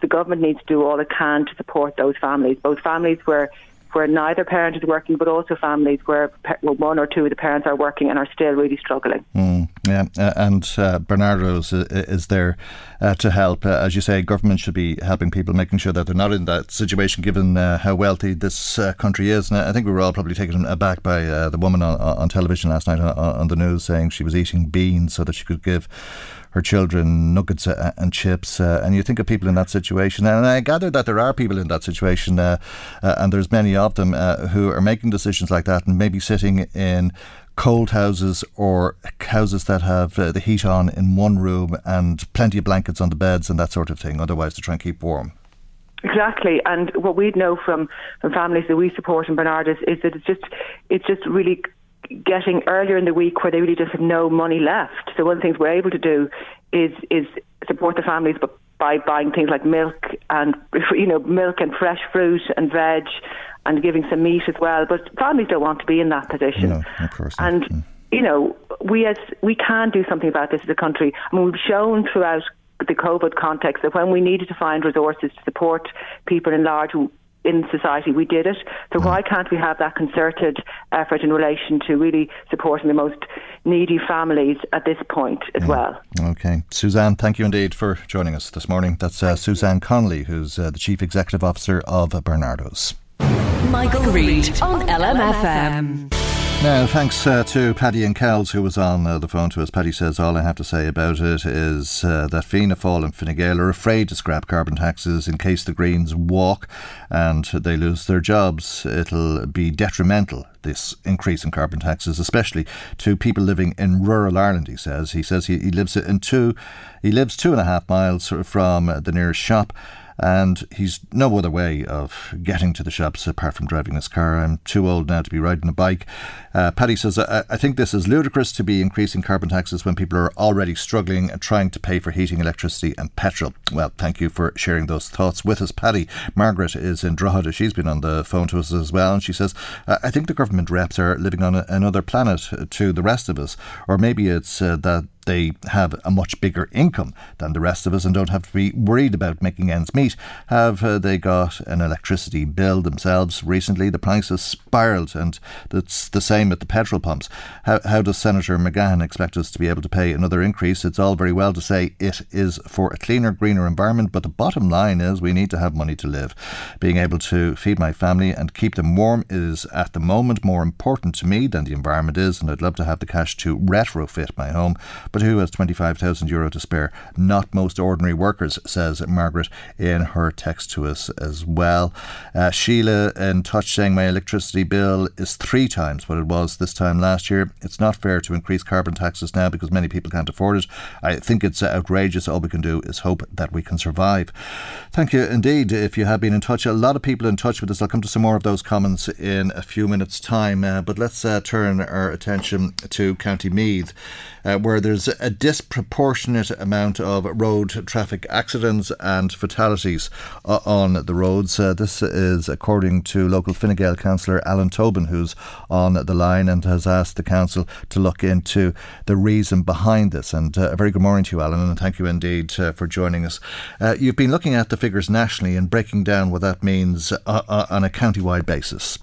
the government needs to do all it can to support those families, both families where where neither parent is working, but also families where, one or two of the parents are working and are still really struggling. Mm, yeah, uh, and uh, Barnardos is there uh, to help. Uh, as you say, government should be helping people, making sure that they're not in that situation, given uh, how wealthy this uh, country is. And I think we were all probably taken aback by the woman on, on, television last night on, on the news saying she was eating beans so that she could give her children nuggets uh, and chips. Uh, and you think of people in that situation, and I gather that there are people in that situation, uh, uh and there's many of them uh, who are making decisions like that, and maybe sitting in cold houses or houses that have uh, the heat on in one room and plenty of blankets on the beds and that sort of thing, otherwise to try and keep warm. Exactly, and what we know from, from families that we support in Barnardos is that it's just it's just really getting earlier in the week where they really just have no money left. So one of the things we're able to do is is support the families by buying things like milk and you know milk and fresh fruit and veg and giving some meat as well. But families don't want to be in that position. No, of course. Not. And mm. you know we as we can do something about this as a country. I mean we've shown throughout the COVID context that when we needed to find resources to support people in large in society, we did it. So why can't we have that concerted effort in relation to really supporting the most needy families at this point as yeah. well? Okay. Suzanne, thank you indeed for joining us this morning. That's uh, Suzanne Connolly, who's uh, the Chief Executive Officer of Barnardos. Michael, Michael Reade on LMFM. Now, thanks uh, to Paddy and Kells, who was on uh, the phone to us. Paddy says all I have to say about it is uh, that Fianna Fáil and Fine Gael are afraid to scrap carbon taxes in case the Greens walk and they lose their jobs. It'll be detrimental this increase in carbon taxes, especially to people living in rural Ireland. He says. He says he, he lives in two, he lives two and a half miles from the nearest shop and he's no other way of getting to the shops apart from driving his car. I'm too old now to be riding a bike. Uh, Paddy says, I, I think this is ludicrous to be increasing carbon taxes when people are already struggling and trying to pay for heating, electricity, and petrol. Well, thank you for sharing those thoughts with us, Paddy. Margaret is in Drogheda. She's been on the phone to us as well, and she says, I think the government reps are living on a, another planet to the rest of us, or maybe it's uh, that they have a much bigger income than the rest of us and don't have to be worried about making ends meet. Have uh, they got an electricity bill themselves recently? The price has spiralled, and it's the same at the petrol pumps. How, how does Senator McGahon expect us to be able to pay another increase? It's all very well to say it is for a cleaner, greener environment, but the bottom line is we need to have money to live. Being able to feed my family and keep them warm is at the moment more important to me than the environment is, and I'd love to have the cash to retrofit my home. But but who has 25,000 euro to spare? Not most ordinary workers, says Margaret in her text to us as well. Uh, Sheila in touch saying my electricity bill is three times what it was this time last year. It's not fair to increase carbon taxes now because many people can't afford it. I think it's outrageous. All we can do is hope that we can survive. Thank you indeed. If you have been in touch, a lot of people in touch with us. I'll come to some more of those comments in a few minutes' time. Uh, but let's uh, turn our attention to County Meath, uh, where there's a disproportionate amount of road traffic accidents and fatalities uh, on the roads. Uh, this is according to local Fine Gael councillor Alan Tobin, who's on the line and has asked the council to look into the reason behind this. And uh, a very good morning to you, Alan, and thank you indeed uh, for joining us. Uh, you've been looking at the figures nationally and breaking down what that means on a county-wide basis.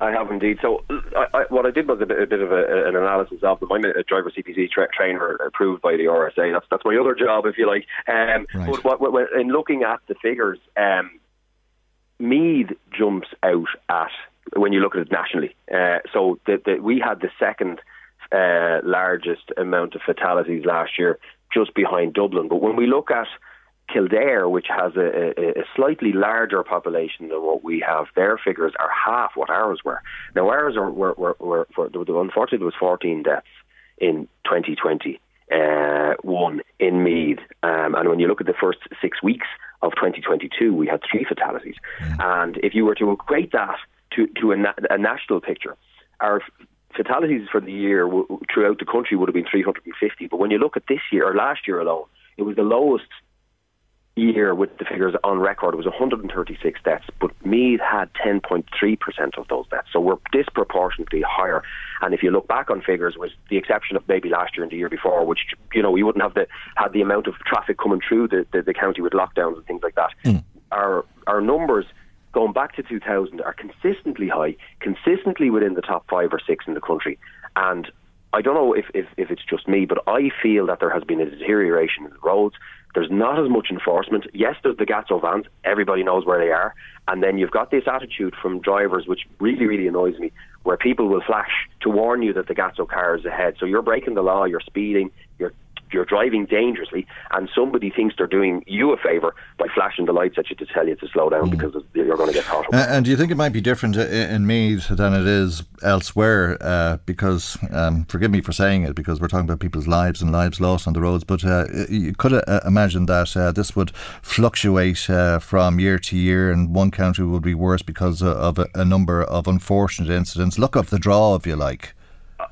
I have indeed. So, I, I, what I did was a bit, a bit of a, an analysis of them. I'm a driver CPC tra- trainer approved by the RSA. That's that's my other job, if you like. Um, right. But what, what, in looking at the figures, um, Meath jumps out at when you look at it nationally. Uh, so the, the, we had the second uh, largest amount of fatalities last year, just behind Dublin. But when we look at Kildare, which has a, a, a, slightly larger population than what we have, their figures are half what ours were. Now, ours are, were, were, were, were unfortunately, there was 14 deaths in 2020. Uh, one in Meath, um, and when you look at the first six weeks of 2022, we had three fatalities. And if you were to equate that to, to a, na- a national picture, our fatalities for the year w- throughout the country would have been 350. But when you look at this year, or last year alone, it was the lowest year with the figures on record. Was 136 deaths, but Meath had 10.3% of those deaths. So we're disproportionately higher. And if you look back on figures, with the exception of maybe last year and the year before, which you know we wouldn't have the had the amount of traffic coming through the, the, the county with lockdowns and things like that. Mm. Our our numbers going back to 2000 are consistently high, consistently within the top five or six in the country. And I don't know if, if, if it's just me, but I feel that there has been a deterioration in the roads. There's not as much enforcement. Yes, there's the Gatso vans. Everybody knows where they are. And then you've got this attitude from drivers, which really, really annoys me, where people will flash to warn you that the Gatso car is ahead. So you're breaking the law, you're speeding, you're you're driving dangerously, and somebody thinks they're doing you a favour by flashing the lights at you to tell you to slow down because you're going to get caught. Uh, and do you think it might be different in Meath than it is elsewhere? Uh, because, um, forgive me for saying it, because we're talking about people's lives and lives lost on the roads, but uh, you could uh, imagine that uh, this would fluctuate uh, from year to year, and one county would be worse because uh, of a, a number of unfortunate incidents. Luck of the draw, if you like.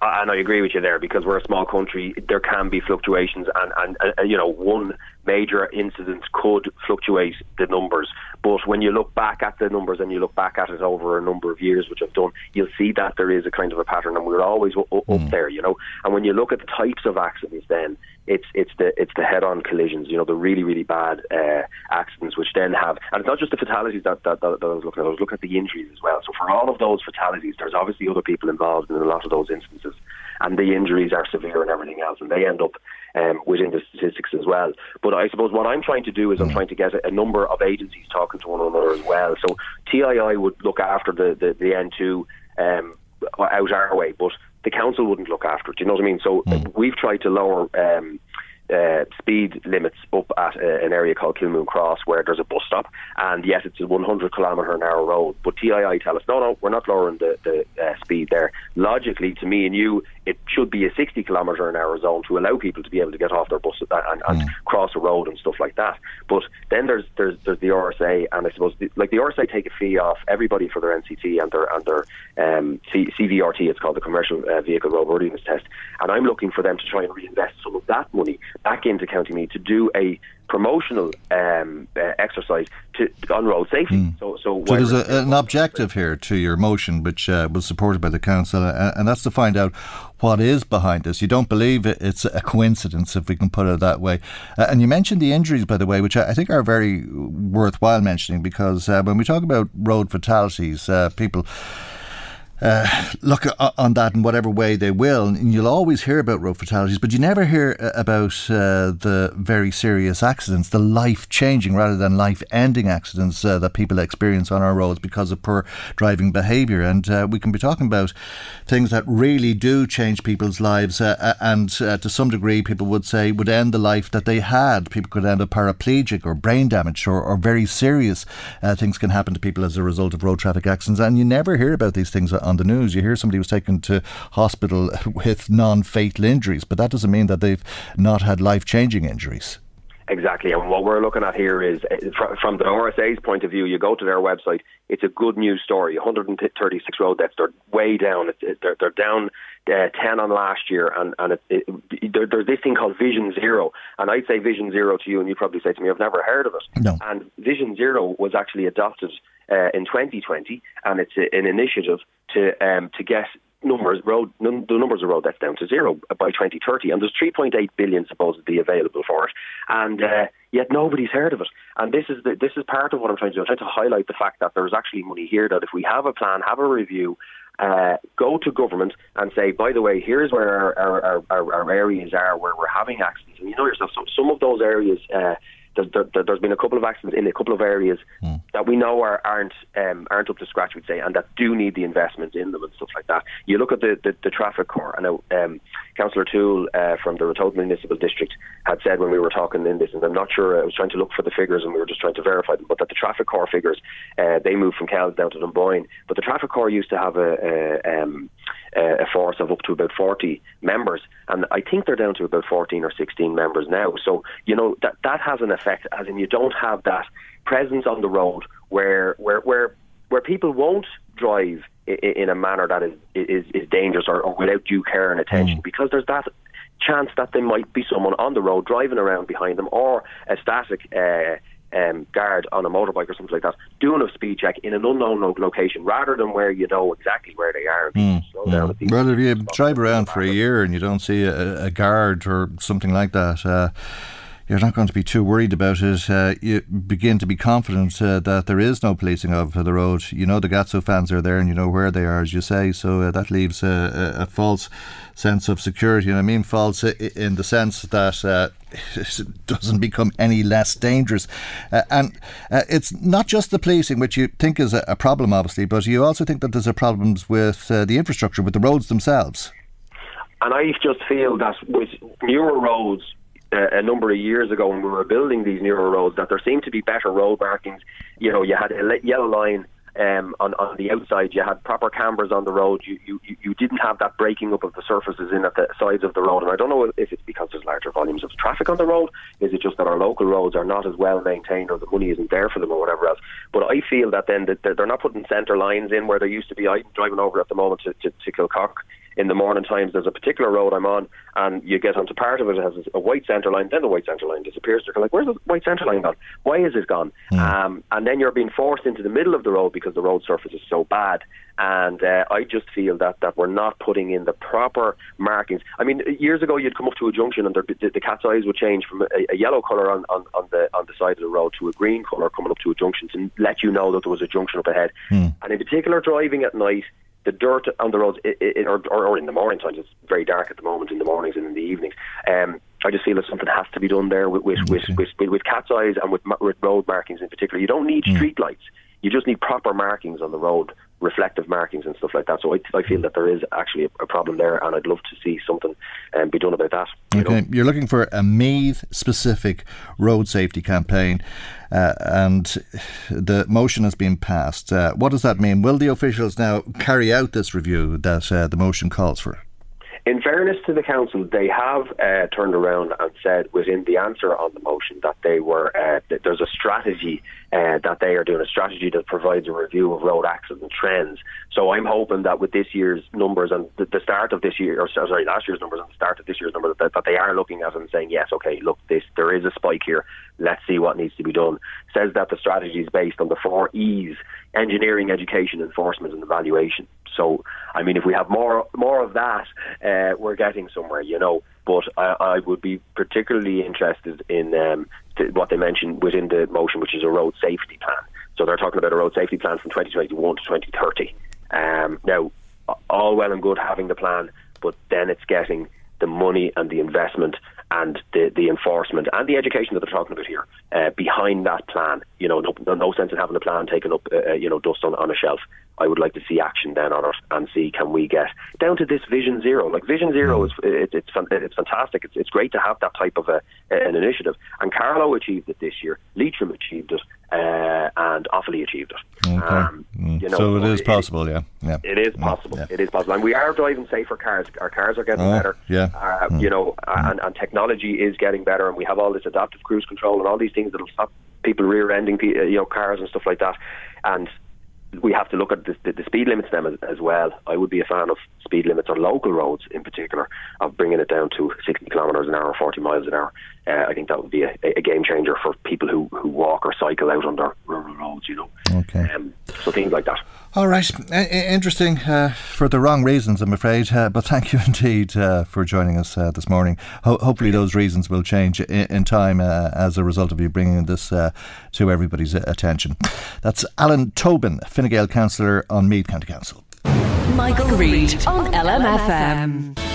And I agree with you there because we're a small country. There can be fluctuations, and and, and you know one major incident could fluctuate the numbers. But when you look back at the numbers and you look back at it over a number of years, which I've done, you'll see that there is a kind of a pattern, and we're always up there, you know. And when you look at the types of accidents, then it's it's the it's the head-on collisions, you know, the really really bad uh, accidents, which then have, and it's not just the fatalities that, that, that, that I was looking at. I was looking at the injuries as well. So for all of those fatalities, there's obviously other people involved in a lot of those instances, and the injuries are severe and everything else, and they end up um, within the statistics as well. But I suppose what I'm trying to do is I'm trying to get a, a number of agencies talking to one another as well. So TII would look after the, the, the N2 um, out our way, but the council wouldn't look after it. Do you know what I mean? So we've tried to lower. Um, uh, speed limits up at uh, an area called Kilmoon Cross where there's a bus stop and yes it's a 100 kilometre an hour road but TII tell us no no we're not lowering the, the uh, speed there logically to me and you it should be a 60 kilometre an hour zone to allow people to be able to get off their bus and, and cross a road and stuff like that. But then there's there's, there's the RSA and I suppose the, like the RSA take a fee off everybody for their NCT and their and their um, C- CVRT it's called the commercial uh, vehicle roadworthiness test. And I'm looking for them to try and reinvest some of that money back into County Meath to do a promotional um, uh, exercise to on road safety. So, so, So there's a, an objective here to your motion, which uh, was supported by the council, uh, and that's to find out what is behind this. You don't believe it, it's a coincidence, if we can put it that way. Uh, and you mentioned the injuries, by the way, which I, I think are very worthwhile mentioning because uh, when we talk about road fatalities, uh, people uh, look o- on that in whatever way they will, and you'll always hear about road fatalities, but you never hear uh, about uh, the very serious accidents, the life-changing rather than life-ending accidents uh, that people experience on our roads because of poor driving behaviour. And uh, we can be talking about things that really do change people's lives, uh, uh, and uh, to some degree, people would say would end the life that they had. People could end up paraplegic or brain damage, or, or very serious uh, things can happen to people as a result of road traffic accidents. And you never hear about these things on the news. You hear somebody was taken to hospital with non-fatal injuries, but that doesn't mean that they've not had life-changing injuries. Exactly, and what we're looking at here is uh, from the RSA's point of view. You go to their website; it's a good news story. 136 road deaths. They're way down. They're, they're down uh, 10 on last year, and and it, it, there, there's this thing called Vision Zero. And I'd say Vision Zero to you, and you'd probably say to me, "I've never heard of it." No. And Vision Zero was actually adopted uh, in 2020, and it's a, an initiative to um, to get numbers road num- the numbers of road deaths down to zero by 2030 and there's 3.8 billion supposedly available for it and uh, yet nobody's heard of it and this is the, this is part of what I'm trying to do I'm trying to highlight the fact that there's actually money here that if we have a plan have a review uh, go to government and say, by the way, here's where our, our, our, our areas are where we're having accidents. And you know yourself, some, some of those areas, uh, there, there, there's been a couple of accidents in a couple of areas that we know are, aren't um, aren't up to scratch, we'd say, and that do need the investment in them and stuff like that. You look at the, the, the traffic corps. I know um, Councillor Toole uh, from the Ratoath Municipal District had said when we were talking in this, and I'm not sure, I was trying to look for the figures and we were just trying to verify them, but that the traffic corps figures, uh, they moved from Kells down to Dunboyne. But the traffic corps used to have a, a, um, uh, a force of up to about 40 members, and I think they're down to about 14 or 16 members now. So you know that that has an effect, as in you don't have that presence on the road where where where where people won't drive in a manner that is is, is dangerous or, or without due care and attention, mm. because there's that chance that there might be someone on the road driving around behind them or a static. Uh, um, guard on a motorbike or something like that doing a speed check in an unknown location rather than where you know exactly where they are. Mm, mm. Well, if you drive around for a year and you don't see a, a guard or something like that, uh, you're not going to be too worried about it. Uh, you begin to be confident uh, that there is no policing of the road. You know the Gatso fans are there and you know where they are, as you say. So uh, that leaves a, a, false sense of security. And I mean false in the sense that uh, it doesn't become any less dangerous. Uh, and uh, it's not just the policing, which you think is a, a, problem, obviously, but you also think that there's a problems with the infrastructure, with the roads themselves. And I just feel that with newer roads, a number of years ago when we were building these newer roads that there seemed to be better road markings. You know, you had a yellow line um, on on the outside. You had proper cambers on the road. You, you you didn't have that breaking up of the surfaces in at the sides of the road. And I don't know if it's because there's larger volumes of traffic on the road. Is it just that our local roads are not as well maintained, or the money isn't there for them, or whatever else? But I feel that then that they're not putting centre lines in where there used to be. I'm driving over at the moment to, to, to Kilcock in the morning times there's a particular road I'm on and you get onto part of it, it has a white centre line, then the white centre line disappears. You're like, where's the white centre line gone? Why is it gone? Mm. Um, and then you're being forced into the middle of the road because the road surface is so bad. And uh, I just feel that, that we're not putting in the proper markings. I mean, years ago you'd come up to a junction and the, the cat's eyes would change from a, a yellow colour on, on, on, the on the side of the road to a green colour coming up to a junction to let you know that there was a junction up ahead. Mm. And in particular, driving at night, the dirt on the roads, it, it, or, or, in the morning times, it's very dark at the moment in the mornings and in the evenings. Um, I just feel that something has to be done there with with, with, with, with, cat's eyes and with, with road markings in particular. You don't need mm. street lights. You just need proper markings on the road, reflective markings and stuff like that. So I, I feel that there is actually a, a, problem there, and I'd love to see something um, be done about that. You okay, know? you're looking for a Meath specific road safety campaign, uh, and the motion has been passed. Uh, what does that mean? Will the officials now carry out this review that uh, the motion calls for? In fairness to the council, they have uh, turned around and said within the answer on the motion that they were uh, that there's a strategy uh, that they are doing, a strategy that provides a review of road accident trends. So I'm hoping that with this year's numbers and the, the start of this year, or sorry, last year's numbers and the start of this year's numbers, that, that they are looking at and saying, yes, okay, look, this there is a spike here. Let's see what needs to be done. Says that the strategy is based on the four E's: engineering, education, enforcement, and evaluation. So, I mean, if we have more more of that, uh, we're getting somewhere, you know. But I, I would be particularly interested in um, what they mentioned within the motion, which is a road safety plan. So they're talking about a road safety plan from 2021 to 2030. Um, now, all well and good having the plan, but then it's getting the money and the investment and the, the enforcement and the education that they're talking about here uh, behind that plan. You know, no, no sense in having a plan taken up, uh, uh, you know, dust on, on a shelf. I would like to see action then on it and see can we get down to this Vision Zero. Like Vision Zero is it, it's it's fantastic. It's it's great to have that type of a, an initiative. And Carlow achieved it this year. Leitrim achieved it uh, and Offaly achieved it. Okay. Um, mm. you know, so it is possible, yeah. yeah. It is possible. Yeah. It is possible, and we are driving safer cars. Our cars are getting oh, better. Yeah. Uh, mm. You know, mm. and, and technology is getting better, and we have all this adaptive cruise control and all these things that'll stop people rear-ending, you know, cars and stuff like that. And we have to look at the, the, speed limits then as, as, well. I would be a fan of speed limits on local roads in particular, of bringing it down to 60 kilometres an hour, 40 miles an hour. Uh, I think that would be a, a, game changer for people who, who walk or cycle out on their rural roads, you know. Okay. Um, so things like that. All right. interesting uh, for the wrong reasons, I'm afraid. Uh, but thank you indeed uh, for joining us uh, this morning. Ho- hopefully, those reasons will change in, in time uh, as a result of you bringing this uh, to everybody's attention. That's Alan Tobin, Fine Gael Councillor on Meath County Council. Michael, Michael Reade on LMFM.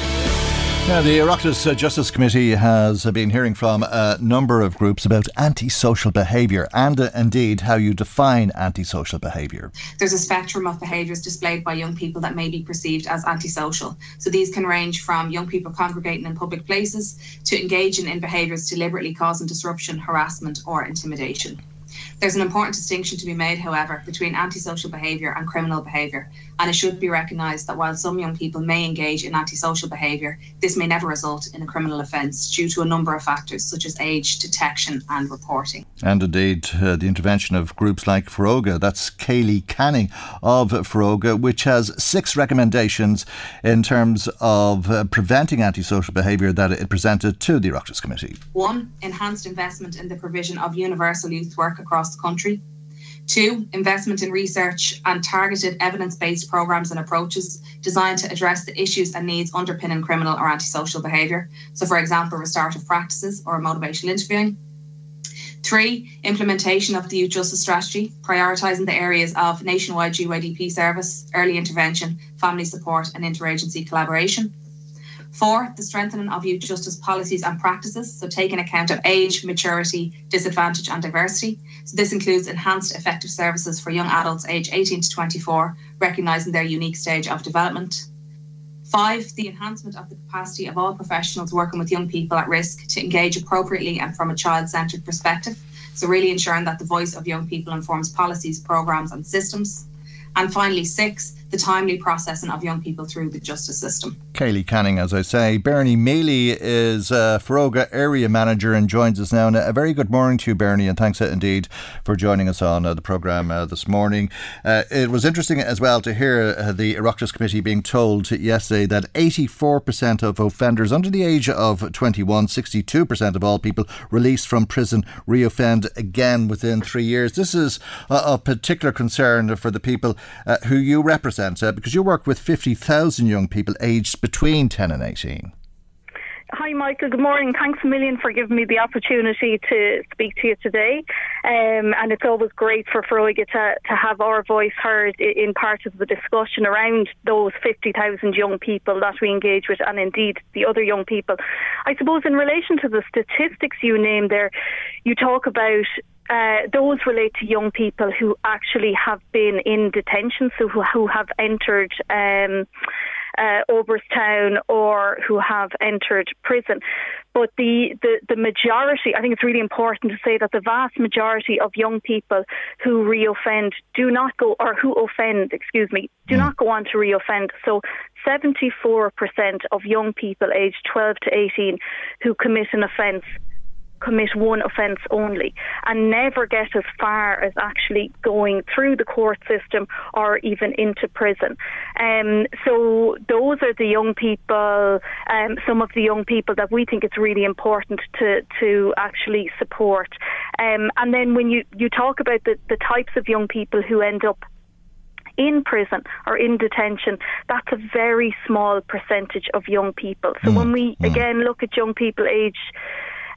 Now, the Oireachtas uh, Justice Committee has uh, been hearing from a number of groups about antisocial behaviour and uh, indeed how you define antisocial behaviour. There's a spectrum of behaviours displayed by young people that may be perceived as antisocial. So these can range from young people congregating in public places to engaging in behaviours deliberately causing disruption, harassment, or intimidation. There's an important distinction to be made, however, between antisocial behaviour and criminal behaviour, and it should be recognised that while some young people may engage in antisocial behaviour, this may never result in a criminal offence due to a number of factors such as age, detection, and reporting. And indeed, uh, the intervention of groups like Foróige, that's Kaylee Canning of Foróige, which has six recommendations in terms of uh, preventing antisocial behaviour that it presented to the Oireachtas Committee. One, enhanced investment in the provision of universal youth work across the country. Two, investment in research and targeted evidence based programs and approaches designed to address the issues and needs underpinning criminal or antisocial behaviour. So, for example, restorative practices or motivational interviewing. Three, implementation of the youth justice strategy, prioritising the areas of nationwide GYDP service, early intervention, family support, and interagency collaboration. Four, the strengthening of youth justice policies and practices, so taking account of age, maturity, disadvantage, and diversity. So this includes enhanced effective services for young adults aged 18 to 24, recognising their unique stage of development. Five, the enhancement of the capacity of all professionals working with young people at risk to engage appropriately and from a child centred perspective. So, really ensuring that the voice of young people informs policies, programmes, and systems. And finally, six, the timely processing of young people through the justice system. Kaylee Canning, as I say. Bernie Mealy is uh, Foróige Area Manager and joins us now. And a very good morning to you, Bernie, and thanks indeed for joining us on uh, the programme uh, this morning. Uh, it was interesting as well to hear uh, the Oireachtas Committee being told yesterday that 84% of offenders under the age of 21, 62% of all people released from prison reoffend again within three years. This is of particular concern for the people uh, who you represent because you work with 50,000 young people aged between 10 and 18. Hi, Michael. Good morning. Thanks a million for giving me the opportunity to speak to you today. Um, and it's always great for Foróige to, to have our voice heard in part of the discussion around those 50,000 young people that we engage with, and indeed the other young people. I suppose, in relation to the statistics you named there, you talk about uh, those relate to young people who actually have been in detention, so who, who have entered um, uh, Town or who have entered prison. But the, the, the majority, I think it's really important to say that the vast majority of young people who reoffend do not go, or who offend, excuse me, do mm. not go on to reoffend. So 74% of young people aged 12 to 18 who commit an offence commit one offence only and never get as far as actually going through the court system or even into prison. Um, so those are the young people, um, some of the young people that we think it's really important to, to actually support. Um, and then when you, you talk about the, the types of young people who end up in prison or in detention, that's a very small percentage of young people. So mm, when we mm. again look at young people aged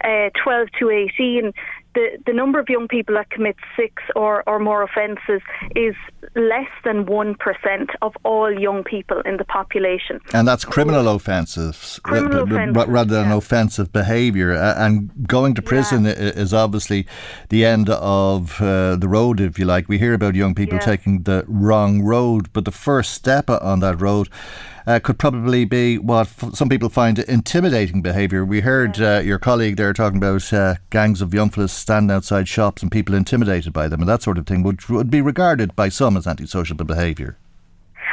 uh, 12 to 18, the, the number of young people that commit six or, or more offences is less than 1% of all young people in the population. And that's criminal offences, criminal offences rather than yeah. offensive behaviour. and going to prison yeah. is obviously the end of uh, the road, if you like. We hear about young people yeah. taking the wrong road, but the first step on that road uh, could probably be what f- some people find intimidating behaviour. We heard uh, your colleague there talking about uh, gangs of young fellas standing outside shops and people intimidated by them and that sort of thing, which would be regarded by some as antisocial behaviour.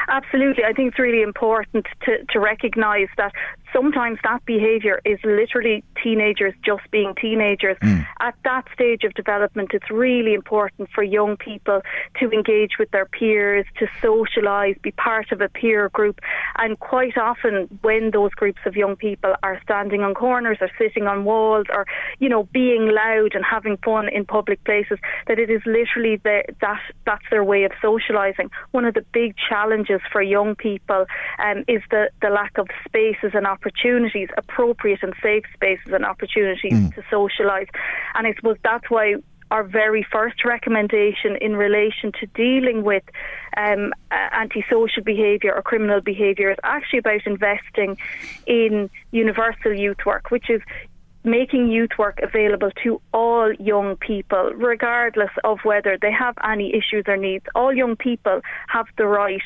Absolutely. I think it's really important to, to recognise that sometimes that behaviour is literally teenagers just being teenagers. Mm. At that stage of development, it's really important for young people to engage with their peers, to socialise, be part of a peer group. And quite often, when those groups of young people are standing on corners or sitting on walls or, you know, being loud and having fun in public places, that it is literally the, that that's their way of socialising. One of the big challenges for young people um, is the, the lack of spaces and opportunities, appropriate and safe spaces and opportunities mm. to socialise. And I suppose that's why our very first recommendation in relation to dealing with um, uh, antisocial behaviour or criminal behaviour is actually about investing in universal youth work, which is making youth work available to all young people, regardless of whether they have any issues or needs. All young people have the right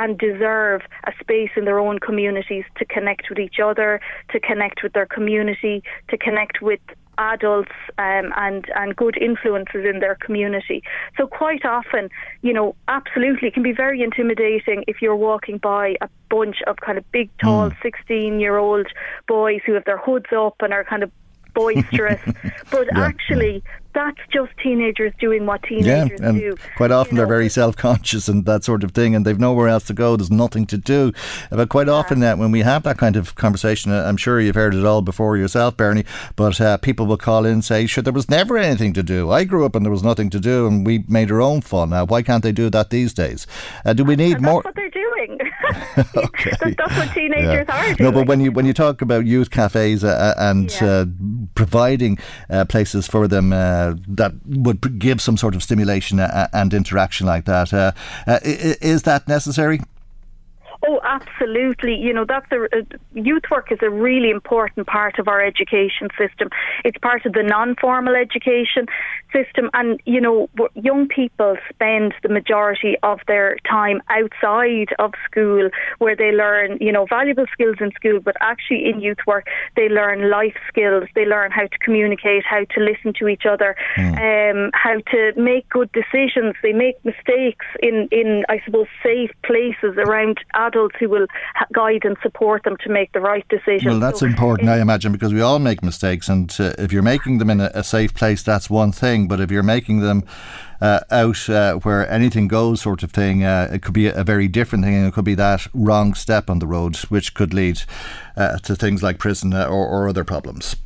and deserve a space in their own communities to connect with each other, to connect with their community, to connect with adults um, and and good influences in their community. So quite often, you know, absolutely it can be very intimidating if you're walking by a bunch of kind of big, tall, sixteen mm. year old boys who have their hoods up and are kind of boisterous. but yeah, actually, that's just teenagers doing what teenagers yeah, and do. Quite often they're very self conscious and that sort of thing, and they've nowhere else to go. There's nothing to do. But quite yeah. often, uh, when we have that kind of conversation, uh, I'm sure you've heard it all before yourself, Bernie. But uh, people will call in and say, "Sure, there was never anything to do. I grew up and there was nothing to do, and we made our own fun. Now, why can't they do that these days? Uh, do we need more?" That's what they're doing. okay. that's, that's, what teenagers yeah. are. Doing. No, but when you when you talk about youth cafes uh, and yeah. providing places for them that would give some sort of stimulation uh, and interaction like that. Uh, uh, is that necessary? Oh, absolutely. You know, that's a, uh, youth work is a really important part of our education system. It's part of the non-formal education system, and you know, young people spend the majority of their time outside of school, where they learn, you know, valuable skills in school. But actually, in youth work, they learn life skills. They learn how to communicate, how to listen to each other, mm. um, how to make good decisions. They make mistakes in, in I suppose, safe places around adults who will guide and support them to make the right decision. Well, that's so important, I imagine, because we all make mistakes, and uh, if you're making them in a, a, safe place, that's one thing. But if you're making them uh, out uh, where anything goes, sort of thing, uh, it could be a very different thing, and it could be that wrong step on the road, which could lead uh, to things like prison uh, or, or other problems.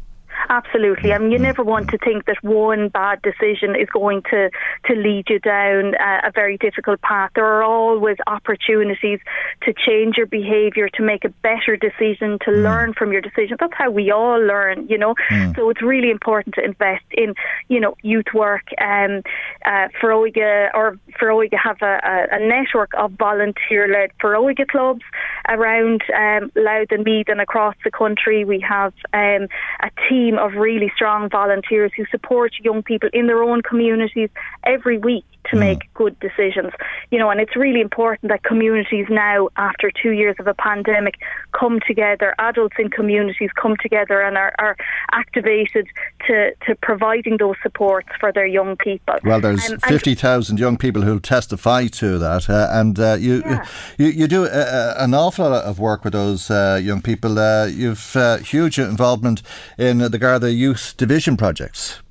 Absolutely. I mean, you never want to think that one bad decision is going to, to lead you down a, a very difficult path. There are always opportunities to change your behaviour, to make a better decision, to mm. learn from your decision. That's how we all learn, you know. Mm. So it's really important to invest in, you know, youth work. Um, uh, Foróige or Foróige have a, a, a network of volunteer-led Foróige clubs around um, Louth and Meath and across the country. We have um, a team of really strong volunteers who support young people in their own communities every week to mm. make good decisions. You know, and it's really important that communities now, after two years of a pandemic, come together. Adults in communities come together and are, are activated to, to providing those supports for their young people. Well, there's um, 50,000 young people who'll testify to that, uh, and uh, you, yeah. you you do uh, an awful lot of work with those uh, young people. Uh, you've uh, huge involvement in the Garda Youth Diversion projects.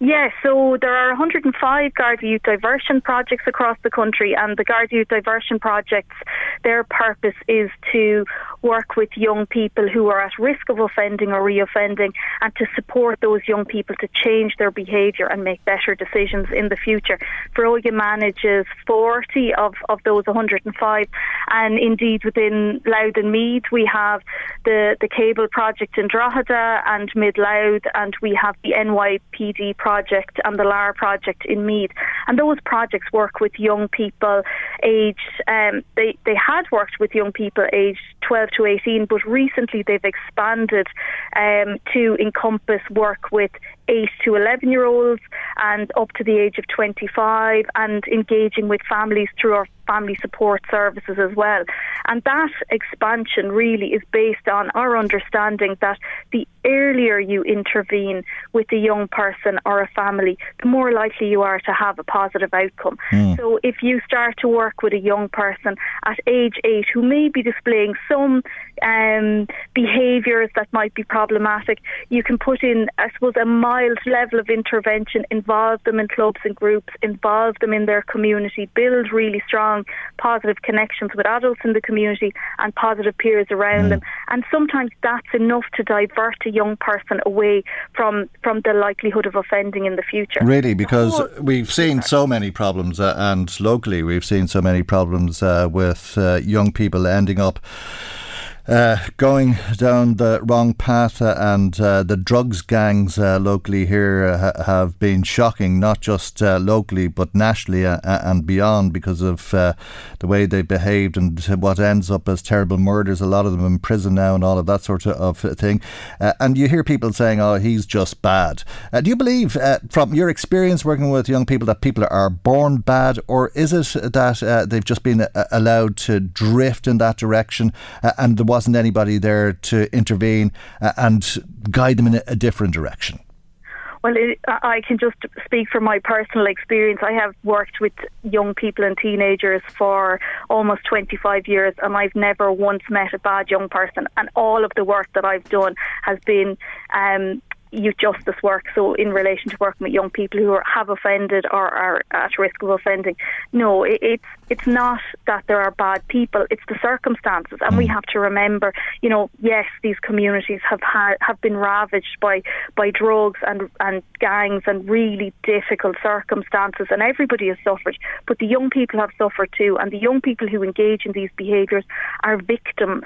Yes, so there are 105 Garda Youth Diversion projects across the country, and the Garda Youth Diversion projects, their purpose is to work with young people who are at risk of offending or reoffending and to support those young people to change their behaviour and make better decisions in the future. Foróige manages 40 of, of those 105, and indeed within Louth and Meath we have the, the cable project in Drogheda and Mid Louth, and we have the NYPD project project and the LAR project in Meath And those projects work with young people aged, um, they, they had worked with young people aged 12 to 18, but recently they've expanded um, to encompass work with 8 to 11 year olds and up to the age of 25 and engaging with families through our family support services as well. And that expansion really is based on our understanding that the earlier you intervene with a young person or a family, the more likely you are to have a positive outcome. Mm. So if you start to work with a young person at age eight who may be displaying some um, behaviours that might be problematic, you can put in, I suppose, a mild level of intervention, involve them in clubs and groups, involve them in their community, build really strong positive connections with adults in the community and positive peers around mm. them. And sometimes that's enough to divert a young person away from, from the likelihood of offending in the future. Really, because we've seen so many problems, uh, and locally we've seen so many problems uh, with uh, young people ending up uh, going down the wrong path, uh, and uh, the drugs gangs uh, locally here uh, have been shocking, not just uh, locally but nationally and beyond, because of the way they behaved and what ends up as terrible murders. A lot of them in prison now, and all of that sort of thing. and you hear people saying, "Oh, he's just bad." do you believe, from your experience working with young people, that people are born bad, or is it that they've just been allowed to drift in that direction, and the wasn't anybody there to intervene uh, and guide them in a, different direction. Well, it, I can just speak from my personal experience. I have worked with young people and teenagers for almost 25 years, and I've never once met a bad young person. And all of the work that I've done has been um, youth justice work. So, in relation to working with young people who are, have offended or are at risk of offending, no, it, it's it's not that there are bad people. It's the circumstances, and we mm. have to remember. You know, yes, these communities have had have been ravaged by by drugs and and gangs and really difficult circumstances, and everybody has suffered. But the young people have suffered too, and the young people who engage in these behaviours are victims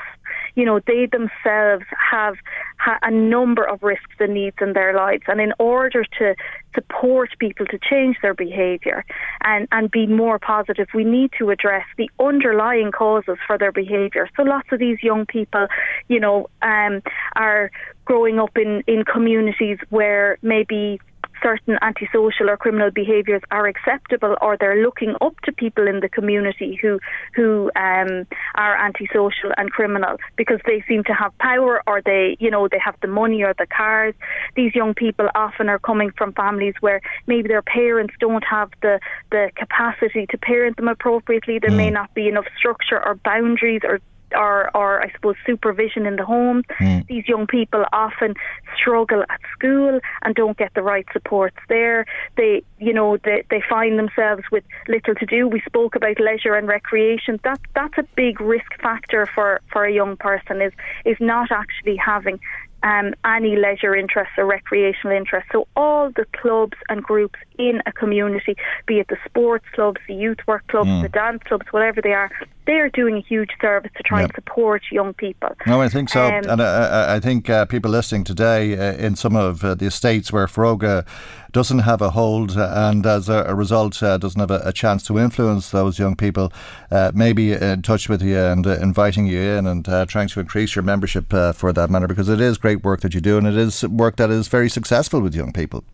you know, they themselves have ha- a number of risks and needs in their lives. And in order to support people to change their behaviour and, and be more positive, we need to address the underlying causes for their behaviour. So lots of these young people, you know, um, are growing up in, in communities where maybe certain antisocial or criminal behaviours are acceptable, or they're looking up to people in the community who who um, are antisocial and criminal because they seem to have power, or they you know they have the money or the cars. These young people often are coming from families where maybe their parents don't have the the capacity to parent them appropriately. There mm. may not be enough structure or boundaries or or, or I suppose supervision in the home. Mm. These young people often struggle at school and don't get the right supports there. They, you know, they, they find themselves with little to do. We spoke about leisure and recreation. That that's a big risk factor for, for a young person is is not actually having um, any leisure interests or recreational interests. So all the clubs and groups in a community, be it the sports clubs, the youth work clubs, mm. the dance clubs, whatever they are, they are doing a huge service to try yep. and support young people. No, I think so, um, and I, I think uh, people listening today uh, in some of uh, the estates where Foróige doesn't have a hold, uh, and as a, a result uh, doesn't have a, a, chance to influence those young people, uh, maybe in touch with you and inviting you in and trying to increase your membership for that matter, because it is great work that you do, and it is work that is very successful with young people.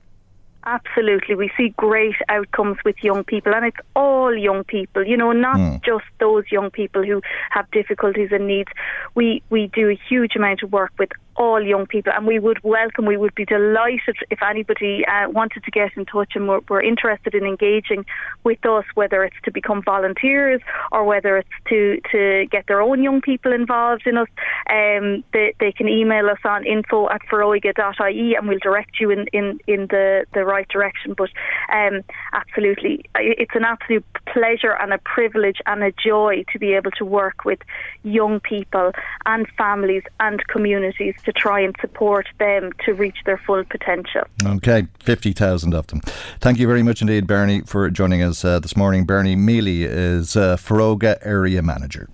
Absolutely. We see great outcomes with young people, and it's all young people, you know, not mm. just those young people who have difficulties and needs. We, we do a huge amount of work with all young people, and we would welcome, we would be delighted if anybody uh, wanted to get in touch and were, were, interested in engaging with us, whether it's to become volunteers or whether it's to, to get their own young people involved in us. Um, they, they can email us on info at foróige.ie and we'll direct you in, in, in the, the right direction. But um, absolutely, it's an absolute pleasure and a privilege and a joy to be able to work with young people and families and communities to try and support them to reach their full potential. Okay, 50,000 of them. Thank you very much indeed, Bernie, for joining us uh, this morning. Bernie Mealy is uh, Foróige Area Manager.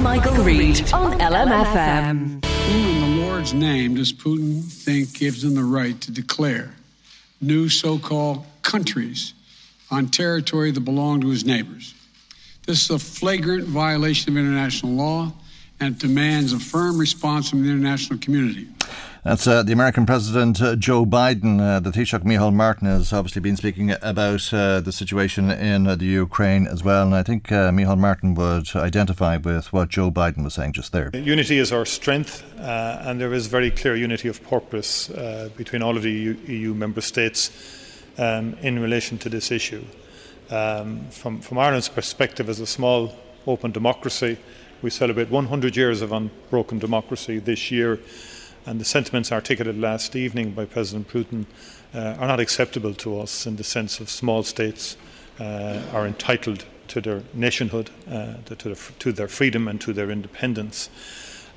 Michael, Reade on LMFM. Who in the Lord's name does Putin think gives him the right to declare new so called countries on territory that belong to his neighbors? This is a flagrant violation of international law and demands a firm response from the international community. That's uh, the American President uh, Joe Biden. Uh, the Taoiseach Micheál Martin has obviously been speaking about uh, the situation in uh, the Ukraine as well. And I think uh, Micheál Martin would identify with what Joe Biden was saying just there. Unity is our strength, uh, and there is very clear unity of purpose between all of the EU, EU member states um, in relation to this issue. Um, from, from Ireland's perspective, as a small, open democracy, we celebrate 100 years of unbroken democracy this year, and the sentiments articulated last evening by President Putin uh, are not acceptable to us in the sense of small states uh, are entitled to their nationhood, uh, to, their, to, their, freedom, and to their independence.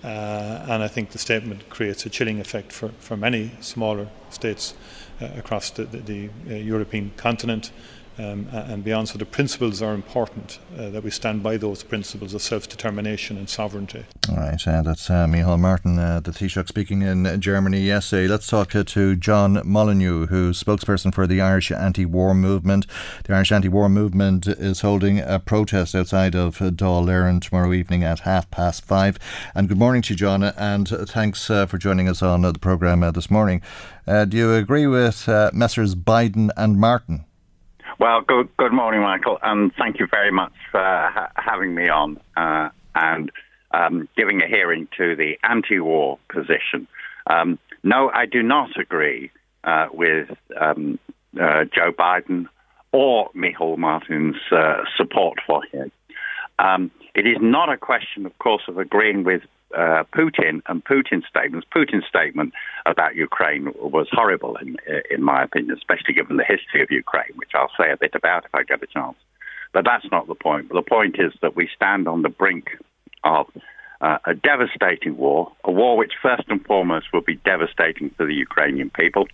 Uh, and I think the statement creates a chilling effect for, for many smaller states uh, across the, the, the uh, European continent um, and beyond. So the principles are important uh, that we stand by those principles of self-determination and sovereignty. All right, uh, that's uh, Micheál Martin, uh, the Taoiseach speaking in Germany yesterday. Let's talk to, to John Molyneux, who's spokesperson for the Irish anti-war movement. The Irish anti-war movement is holding a protest outside of Dáil Éireann tomorrow evening at half past five. And good morning to you, John, and thanks uh, for joining us on the programme uh, this morning. do you agree with Messrs Biden and Martin? Well, good, good morning, Michael, and thank you very much for ha- having me on uh, and um, giving a hearing to the anti war position. Um, no, I do not agree uh, with um, uh, Joe Biden or Micheál Martin's uh, support for him. Um, it is not a question, of course, of agreeing with uh, Putin and Putin's statements. Putin's statement about Ukraine was horrible, in, in my opinion, especially given the history of Ukraine, which I'll say a bit about if I get a chance. But that's not the point. The point is that we stand on the brink of uh, a devastating war, a war which first and foremost will be devastating for the Ukrainian people.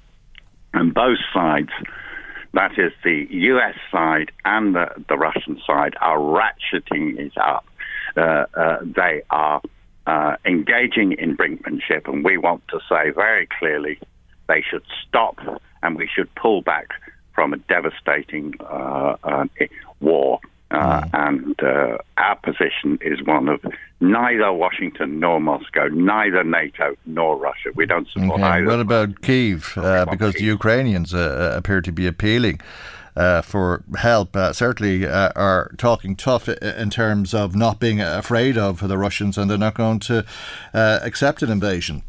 And both sides, that is the US side and the, the Russian side, are ratcheting it up. Uh, uh, they are uh, engaging in brinkmanship, and we want to say very clearly they should stop and we should pull back from a devastating uh, uh, war. Uh, mm. And uh, our position is one of neither Washington nor Moscow, neither NATO nor Russia. We don't support okay. either. What about Kiev? Uh, because the Ukrainians appear to be appealing uh, for help uh, certainly uh, are talking tough in terms of not being afraid of the Russians and they're not going to uh, accept an invasion.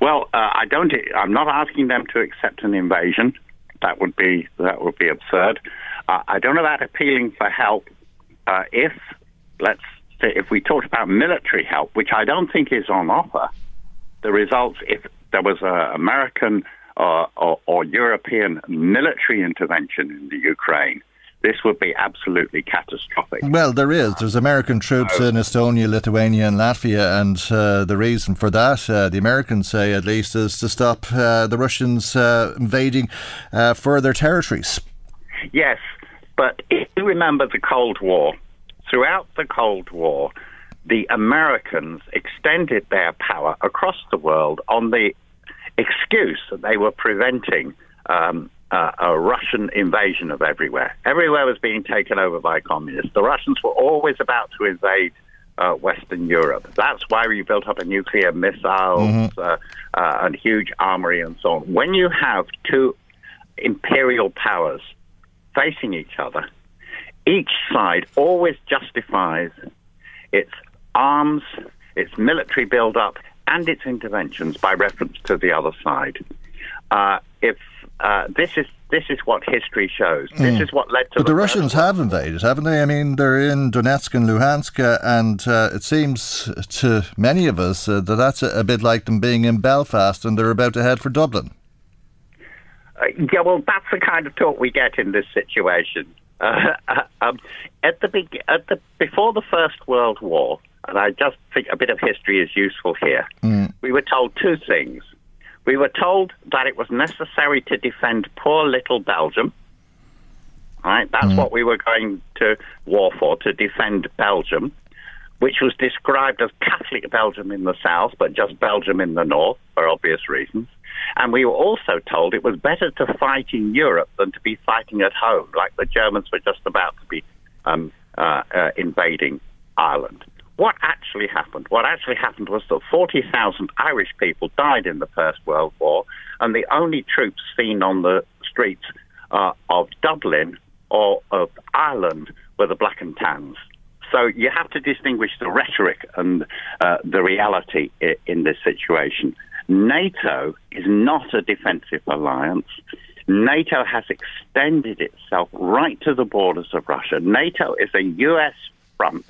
Well, uh, I don't. I'm not asking them to accept an invasion. That would be that would be absurd. Uh, I don't know about appealing for help. if let's say if we talked about military help, which I don't think is on offer, the results if there was an American or, or, or European military intervention in the Ukraine, this would be absolutely catastrophic. Well, there is. There's American troops in Estonia, Lithuania, and Latvia, and uh, the reason for that, uh, the Americans say at least, is to stop uh, the Russians uh, invading uh, further territories. Yes, but if you remember the Cold War, throughout the Cold War, the Americans extended their power across the world on the excuse that they were preventing um, uh, a Russian invasion of everywhere. Everywhere was being taken over by communists. The Russians were always about to invade uh, Western Europe. That's why we built up a nuclear missiles mm-hmm. uh, uh and huge armory and so on. When you have two imperial powers facing each other, each side always justifies its arms, its military build-up, and its interventions by reference to the other side. Uh, if uh, this is this is what history shows. This mm. is what led to. But the, the Russians have invaded, haven't they? I mean, they're in Donetsk and Luhansk, uh, and uh, it seems to many of us uh, that that's a, a, bit like them being in Belfast and they're about to head for Dublin. Uh, yeah, well, that's the kind of talk we get in this situation. Um, at the big, at the before the First World War, and I just think a bit of history is useful here. Mm. We were told two things. We were told that it was necessary to defend poor little Belgium. Right, that's mm. what we were going to war for, to defend Belgium, which was described as Catholic Belgium in the south, but just Belgium in the north, for obvious reasons. And we were also told it was better to fight in Europe than to be fighting at home, like the Germans were just about to be um, uh, uh, invading Ireland. What actually happened? What actually happened was that 40,000 Irish people died in the First World War, and the only troops seen on the streets uh, of Dublin or of Ireland were the Black and Tans. So you have to distinguish the rhetoric and uh, the reality in, in this situation. NATO is not a defensive alliance. NATO has extended itself right to the borders of Russia. NATO is a US front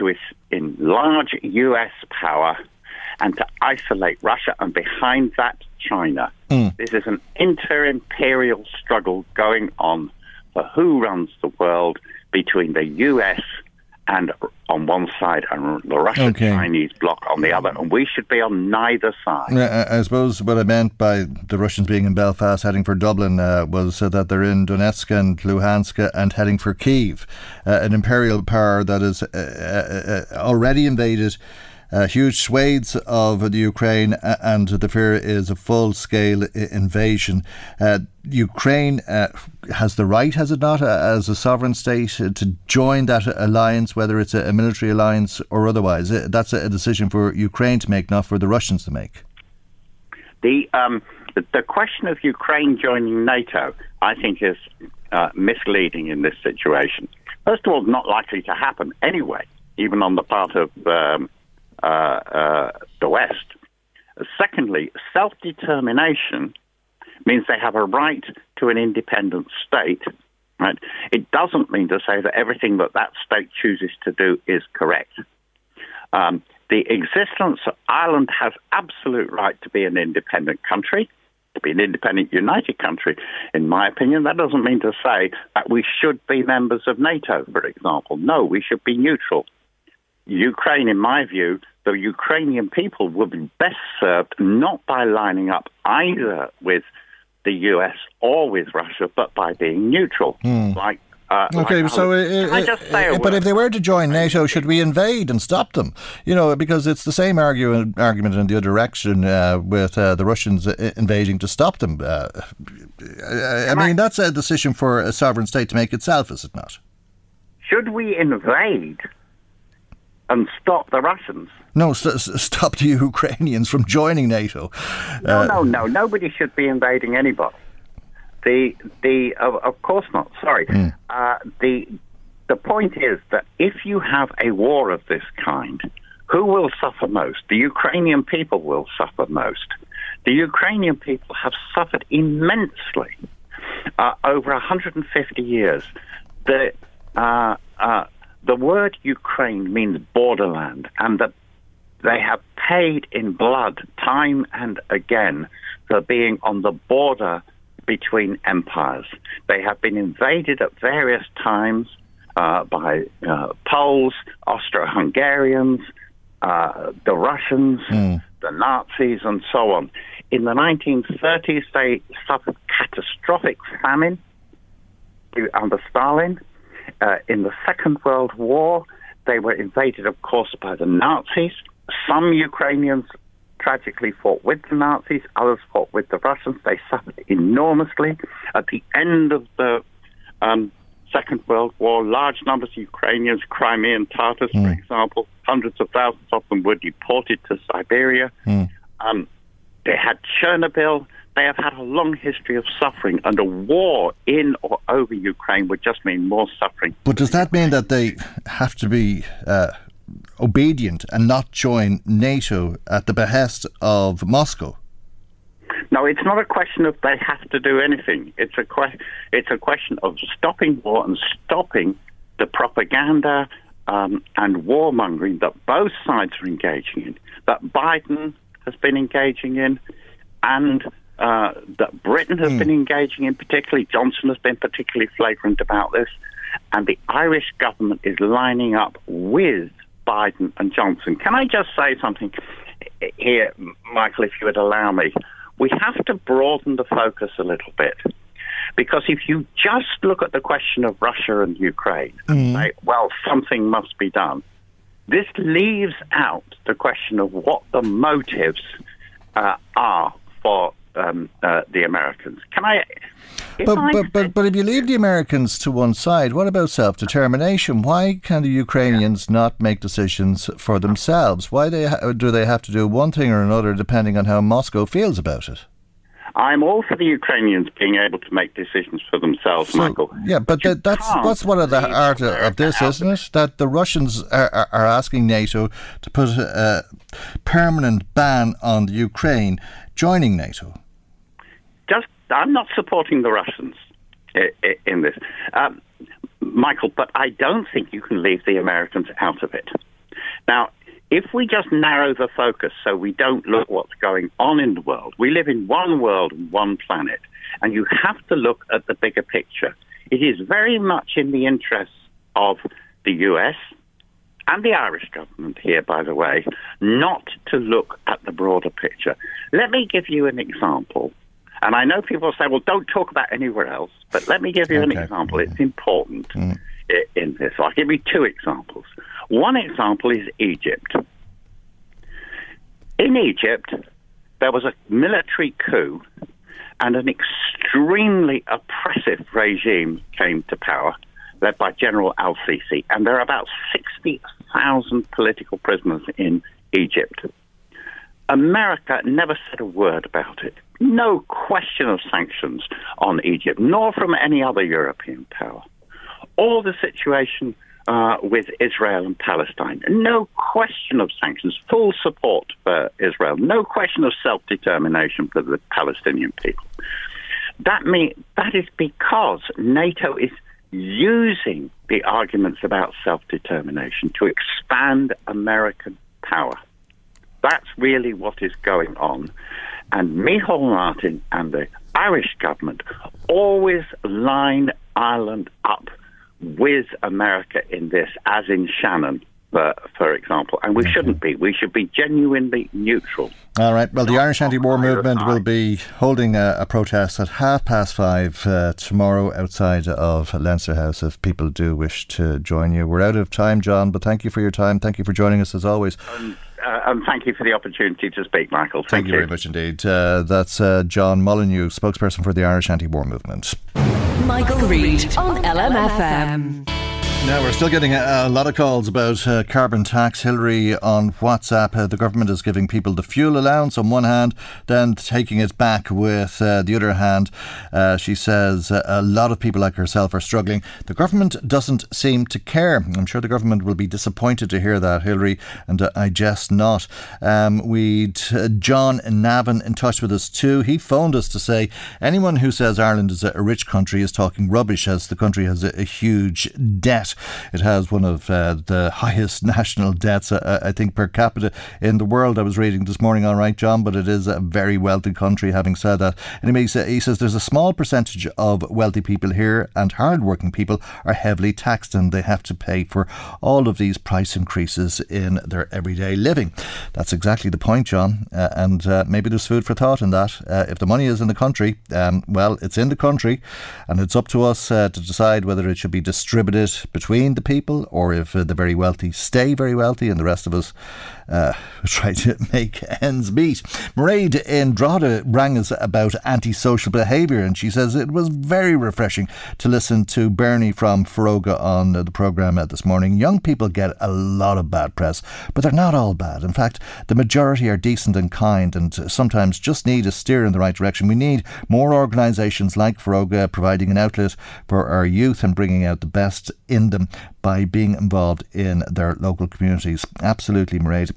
to enlarge US power and to isolate Russia, and behind that, China. Mm. This is an inter imperial struggle going on for who runs the world between the US and on one side and the Russian okay. Chinese bloc on the other, and we should be on neither side. I suppose what I meant by the Russians being in Belfast heading for Dublin uh, was uh, that they're in Donetsk and Luhansk and heading for Kiev, uh, an imperial power that is uh, uh, uh, already invaded uh, huge swathes of the Ukraine, uh, and the fear is a full scale invasion. Uh, Ukraine uh, has the right, has it not, uh, as a sovereign state, uh, to join that alliance, whether it's a, military alliance or otherwise. That's a decision for Ukraine to make, not for the Russians to make. The um, the question of Ukraine joining NATO, I think, is misleading in this situation. First of all, not likely to happen anyway, even on the part of um, uh, uh, the West. Secondly, self determination means they have a right to an independent state. Right? It doesn't mean to say that everything that that state chooses to do is correct. Um, the existence of Ireland has absolute right to be an independent country, to be an independent united country. In my opinion, that doesn't mean to say that we should be members of NATO, for example. No, we should be neutral. Ukraine, in my view, the Ukrainian people would be best served not by lining up either with the US or with Russia, but by being neutral. Hmm. Like uh, okay, like so Can I uh, just say uh, but if they were to join NATO, should we invade and stop them? You know, because it's the same argument argument in the other direction uh, with uh, the Russians uh, invading to stop them. Uh, I, I mean, that's a decision for a sovereign state to make itself, is it not? should we invade and stop the Russians? No, s- s- stop the Ukrainians from joining NATO. No, Uh, no, no. Nobody should be invading anybody. The the of, of course not. Sorry. Uh, the the point is that if you have a war of this kind, who will suffer most? The Ukrainian people will suffer most. The Ukrainian people have suffered immensely uh, over 150 years. The uh, uh, the word Ukraine means borderland, and that they have paid in blood time and again for being on the border between empires. They have been invaded at various times uh, by uh, Poles, Austro-Hungarians, uh, the Russians, the Nazis, and so on. In the 1930s, they suffered catastrophic famine under Stalin. Uh, in the Second World War, they were invaded, of course, by the Nazis. Some Ukrainians tragically fought with the Nazis, others fought with the Russians. They suffered enormously. At the end of the um, Second World War, large numbers of Ukrainians, Crimean Tatars, for example, hundreds of thousands of them were deported to Siberia. Um, they had Chernobyl. They have had a long history of suffering, and a war in or over Ukraine would just mean more suffering. But does that mean that they have to be uh, obedient and not join NATO at the behest of Moscow? No, it's not a question of they have to do anything. It's a que- it's a question of stopping war and stopping the propaganda um, and warmongering that both sides are engaging in, that Biden has been engaging in, and uh, that Britain has been engaging in. Particularly, Johnson has been particularly flagrant about this, and the Irish government is lining up with Biden and Johnson. Can I just say something here, Michael, if you would allow me? We have to broaden the focus a little bit. Because if you just look at the question of Russia and Ukraine and say, well, something must be done, this leaves out the question of what the motives uh, are for um, uh, the Americans. Can I? But, I- but, but, but if you leave the Americans to one side, what about self determination? Why can the Ukrainians not make decisions for themselves? Why they ha- do they have to do one thing or another depending on how Moscow feels about it? I'm all for the Ukrainians being able to make decisions for themselves, Michael. Yeah, but that, that's that's one of the art of, of this, isn't it? That the Russians are, are, are asking NATO to put a, a permanent ban on the Ukraine joining NATO. Just I'm not supporting the Russians i- i- in this, um, Michael. But I don't think you can leave the Americans out of it. Now, if we just narrow the focus so we don't look what's going on in the world, we live in one world one planet, and you have to look at the bigger picture. It is very much in the interests of the US and the Irish government here, by the way, not to look at the broader picture. Let me give you an example. And I know people say, well, don't talk about anywhere else, but let me give you an Okay. example. It's mm-hmm. important mm-hmm. i- in this. I'll give you two examples. One example is Egypt. In Egypt, there was a military coup, and an extremely oppressive regime came to power, led by General Al Sisi. And there are about 60,000 political prisoners in Egypt. America never said a word about it. No question of sanctions on Egypt, nor from any other European power. Or the situation uh, with Israel and Palestine. No question of sanctions, full support for Israel, no question of self determination for the Palestinian people. That, mean, that is because NATO is using the arguments about self determination to expand American power. That's really what is going on. And Micheál Martin and the Irish government always line Ireland up with America in this, as in Shannon, for, for example. And we shouldn't be. We should be genuinely neutral. All right. Well, the Irish anti-war movement will be holding a, a protest at half past five uh, tomorrow outside of Leinster House. If people do wish to join you, we're out of time, John. But thank you for your time. Thank you for joining us as always. Um, uh, and thank you for the opportunity to speak, Michael. Thank, thank you, you, very much indeed. Uh, that's uh, John Molyneux, spokesperson for the Irish anti-war movement. Michael, Michael Reade on LMFM. Now, we're still getting a, a lot of calls about uh, carbon tax. Hillary on WhatsApp. Uh, the government is giving people the fuel allowance on one hand, then taking it back with uh, the other hand. Uh, she says uh, a lot of people like herself are struggling. The government doesn't seem to care. I'm sure the government will be disappointed to hear that, Hillary, and uh, I jest not. Um, we'd John Navin in touch with us too. He phoned us to say anyone who says Ireland is a rich country is talking rubbish as the country has a, a huge debt. It has one of uh, the highest national debts, uh, I think, per capita in the world. I was reading this morning, all right, John, but it is a very wealthy country, having said that. Anyway, he says there's a small percentage of wealthy people here, and hard-working people are heavily taxed, and they have to pay for all of these price increases in their everyday living. That's exactly the point, John. Uh, and uh, maybe there's food for thought in that. Uh, if the money is in the country, um, well, it's in the country, and it's up to us uh, to decide whether it should be distributed between the people, or if uh, the very wealthy stay very wealthy and the rest of us uh, try to make ends meet. Mairead in rang us about antisocial behaviour, and she says it was very refreshing to listen to Bernie from Foróige on the programme this morning. Young people get a lot of bad press, but they're not all bad. In fact, the majority are decent and kind, and sometimes just need a steer in the right direction. We need more organisations like Foróige providing an outlet for our youth and bringing out the best in them by being involved in their local communities. Absolutely, Mairead.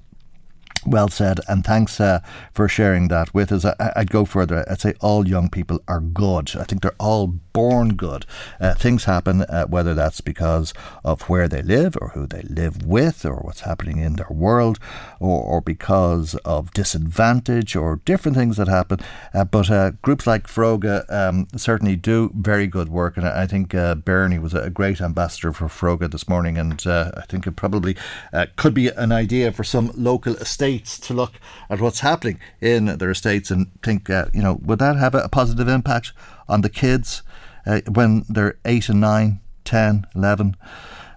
Well said, and thanks uh, for sharing that with us. I, would go further. I'd say all young people are good. I think they're all born good. Uh, things happen, uh, whether that's because of where they live or who they live with or what's happening in their world or, or because of disadvantage or different things that happen. Uh, but uh, groups like Foróige um, certainly do very good work, and I think uh, Bernie was a great ambassador for Foróige this morning, and I think it probably could be an idea for some local estates to look at what's happening in their estates and think, you know, would that have a positive impact on the kids? uh, when they're 8 and 9, 10, 11.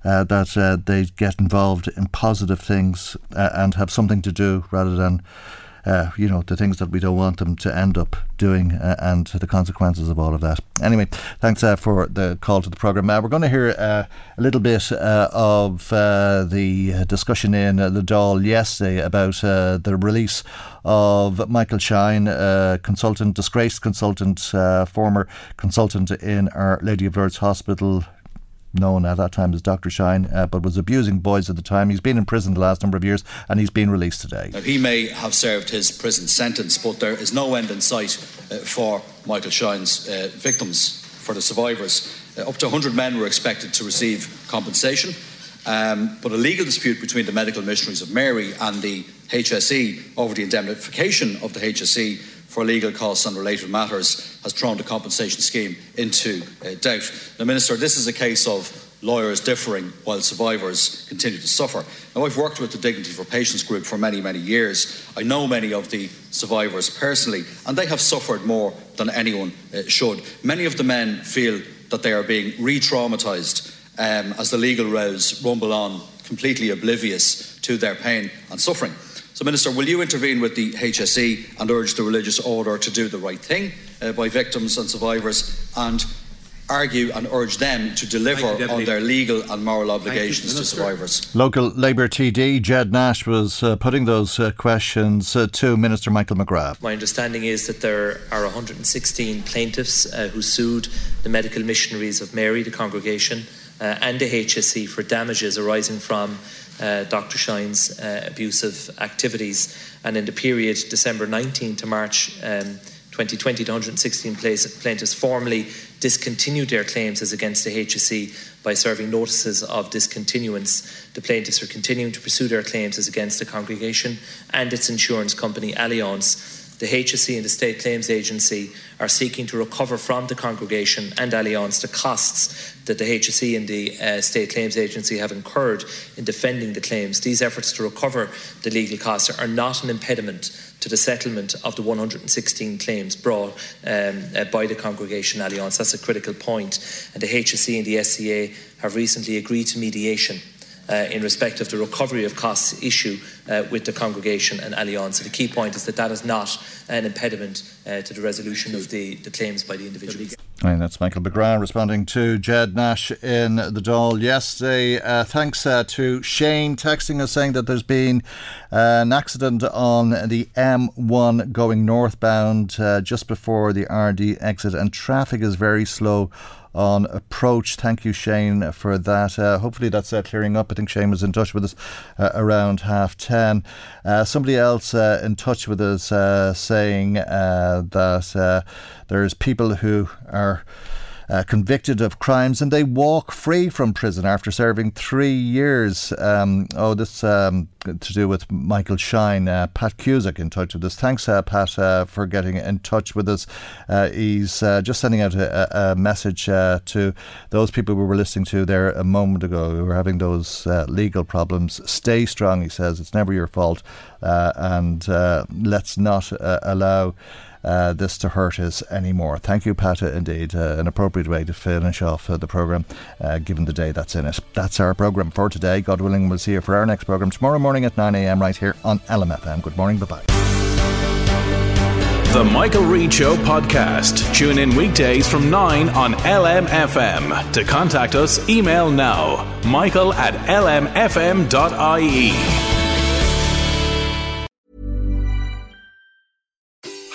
Uh, that uh, they get involved in positive things uh, and have something to do rather than uh, you know, the things that we don't want them to end up doing uh, and the consequences of all of that. Anyway, thanks uh, for the call to the programme. We're going to hear uh, a little bit uh, of the discussion in the Dáil yesterday about the release of Michael Shine, consultant, disgraced consultant, former consultant in Our Lady of Lourdes Hospital known at that time as Dr. Shine, uh, but was abusing boys at the time. He's been in prison the last number of years and he's been released today. Now, he may have served his prison sentence, but there is no end in sight uh, for Michael Shine's uh, victims, for the survivors. Uh, up to 100 men were expected to receive compensation, um, but a legal dispute between the medical missionaries of Mary and the HSE over the indemnification of the HSE for legal costs and related matters has thrown the compensation scheme into uh, doubt. Now, Minister, this is a case of lawyers differing while survivors continue to suffer. Now, I've worked with the Dignity for Patients group for many, many years. I know many of the survivors personally, and they have suffered more than anyone uh, should. Many of the men feel that they are being re traumatised um, as the legal rows rumble on, completely oblivious to their pain and suffering. So, Minister, will you intervene with the HSE and urge the religious order to do the right thing uh, by victims and survivors and argue and urge them to deliver on their legal and moral obligations you, to survivors. Local Labour TD Ged Nash was uh, putting those uh, questions uh, to Minister Michael McGrath. My understanding is that there are 116 plaintiffs uh, who sued the medical missionaries of Mary, the congregation, uh, and the HSE for damages arising from uh, Dr. Shine's uh, abusive activities. And in the period December 19 to March um, 2020, the 116 plaintiffs formally discontinued their claims as against the HSE by serving notices of discontinuance. The plaintiffs are continuing to pursue their claims as against the congregation and its insurance company Allianz the HSE and the State Claims Agency are seeking to recover from the congregation and Allianz the costs that the HSE and the uh, State Claims Agency have incurred in defending the claims. These efforts to recover the legal costs are not an impediment to the settlement of the 116 claims brought um, uh, by the congregation Allianz. That's a critical point. And the HSE and the SCA have recently agreed to mediation uh, in respect of the recovery of costs issue uh, with the congregation and Allianz. So the key point is that that is not an impediment uh, to the resolution of the, the claims by the individuals. And that's Michael McGrath responding to Ged Nash in the Dáil yesterday. Uh, thanks uh, to Shane texting us saying that there's been uh, an accident on the M1 going northbound uh, just before the Ardee exit, and traffic is very slow on approach. Thank you, Shane, for that. Uh, hopefully, that's uh, clearing up. I think Shane was in touch with us uh, around half ten. Uh, somebody else uh, in touch with us uh, saying that there's people who are uh, convicted of crimes and they walk free from prison after serving three years. Um, oh, this um, to do with Michael Shine. Uh, Pat Cusack in touch with us. Thanks, uh, Pat, uh, for getting in touch with us. Uh, he's uh, just sending out a, a message to those people we were listening to there a moment ago who were having those legal problems. Stay strong, he says. It's never your fault. and let's not allow uh, this to hurt us anymore. Thank you, Pata, indeed. Uh, an appropriate way to finish off uh, the programme, uh, given the day that's in it. That's our programme for today. God willing, we'll see you for our next programme tomorrow morning at 9am right here on LMFM. Good morning. Bye bye. The Michael Reade Show podcast. Tune in weekdays from 9 on LMFM. To contact us, email now michael at lmfm.ie.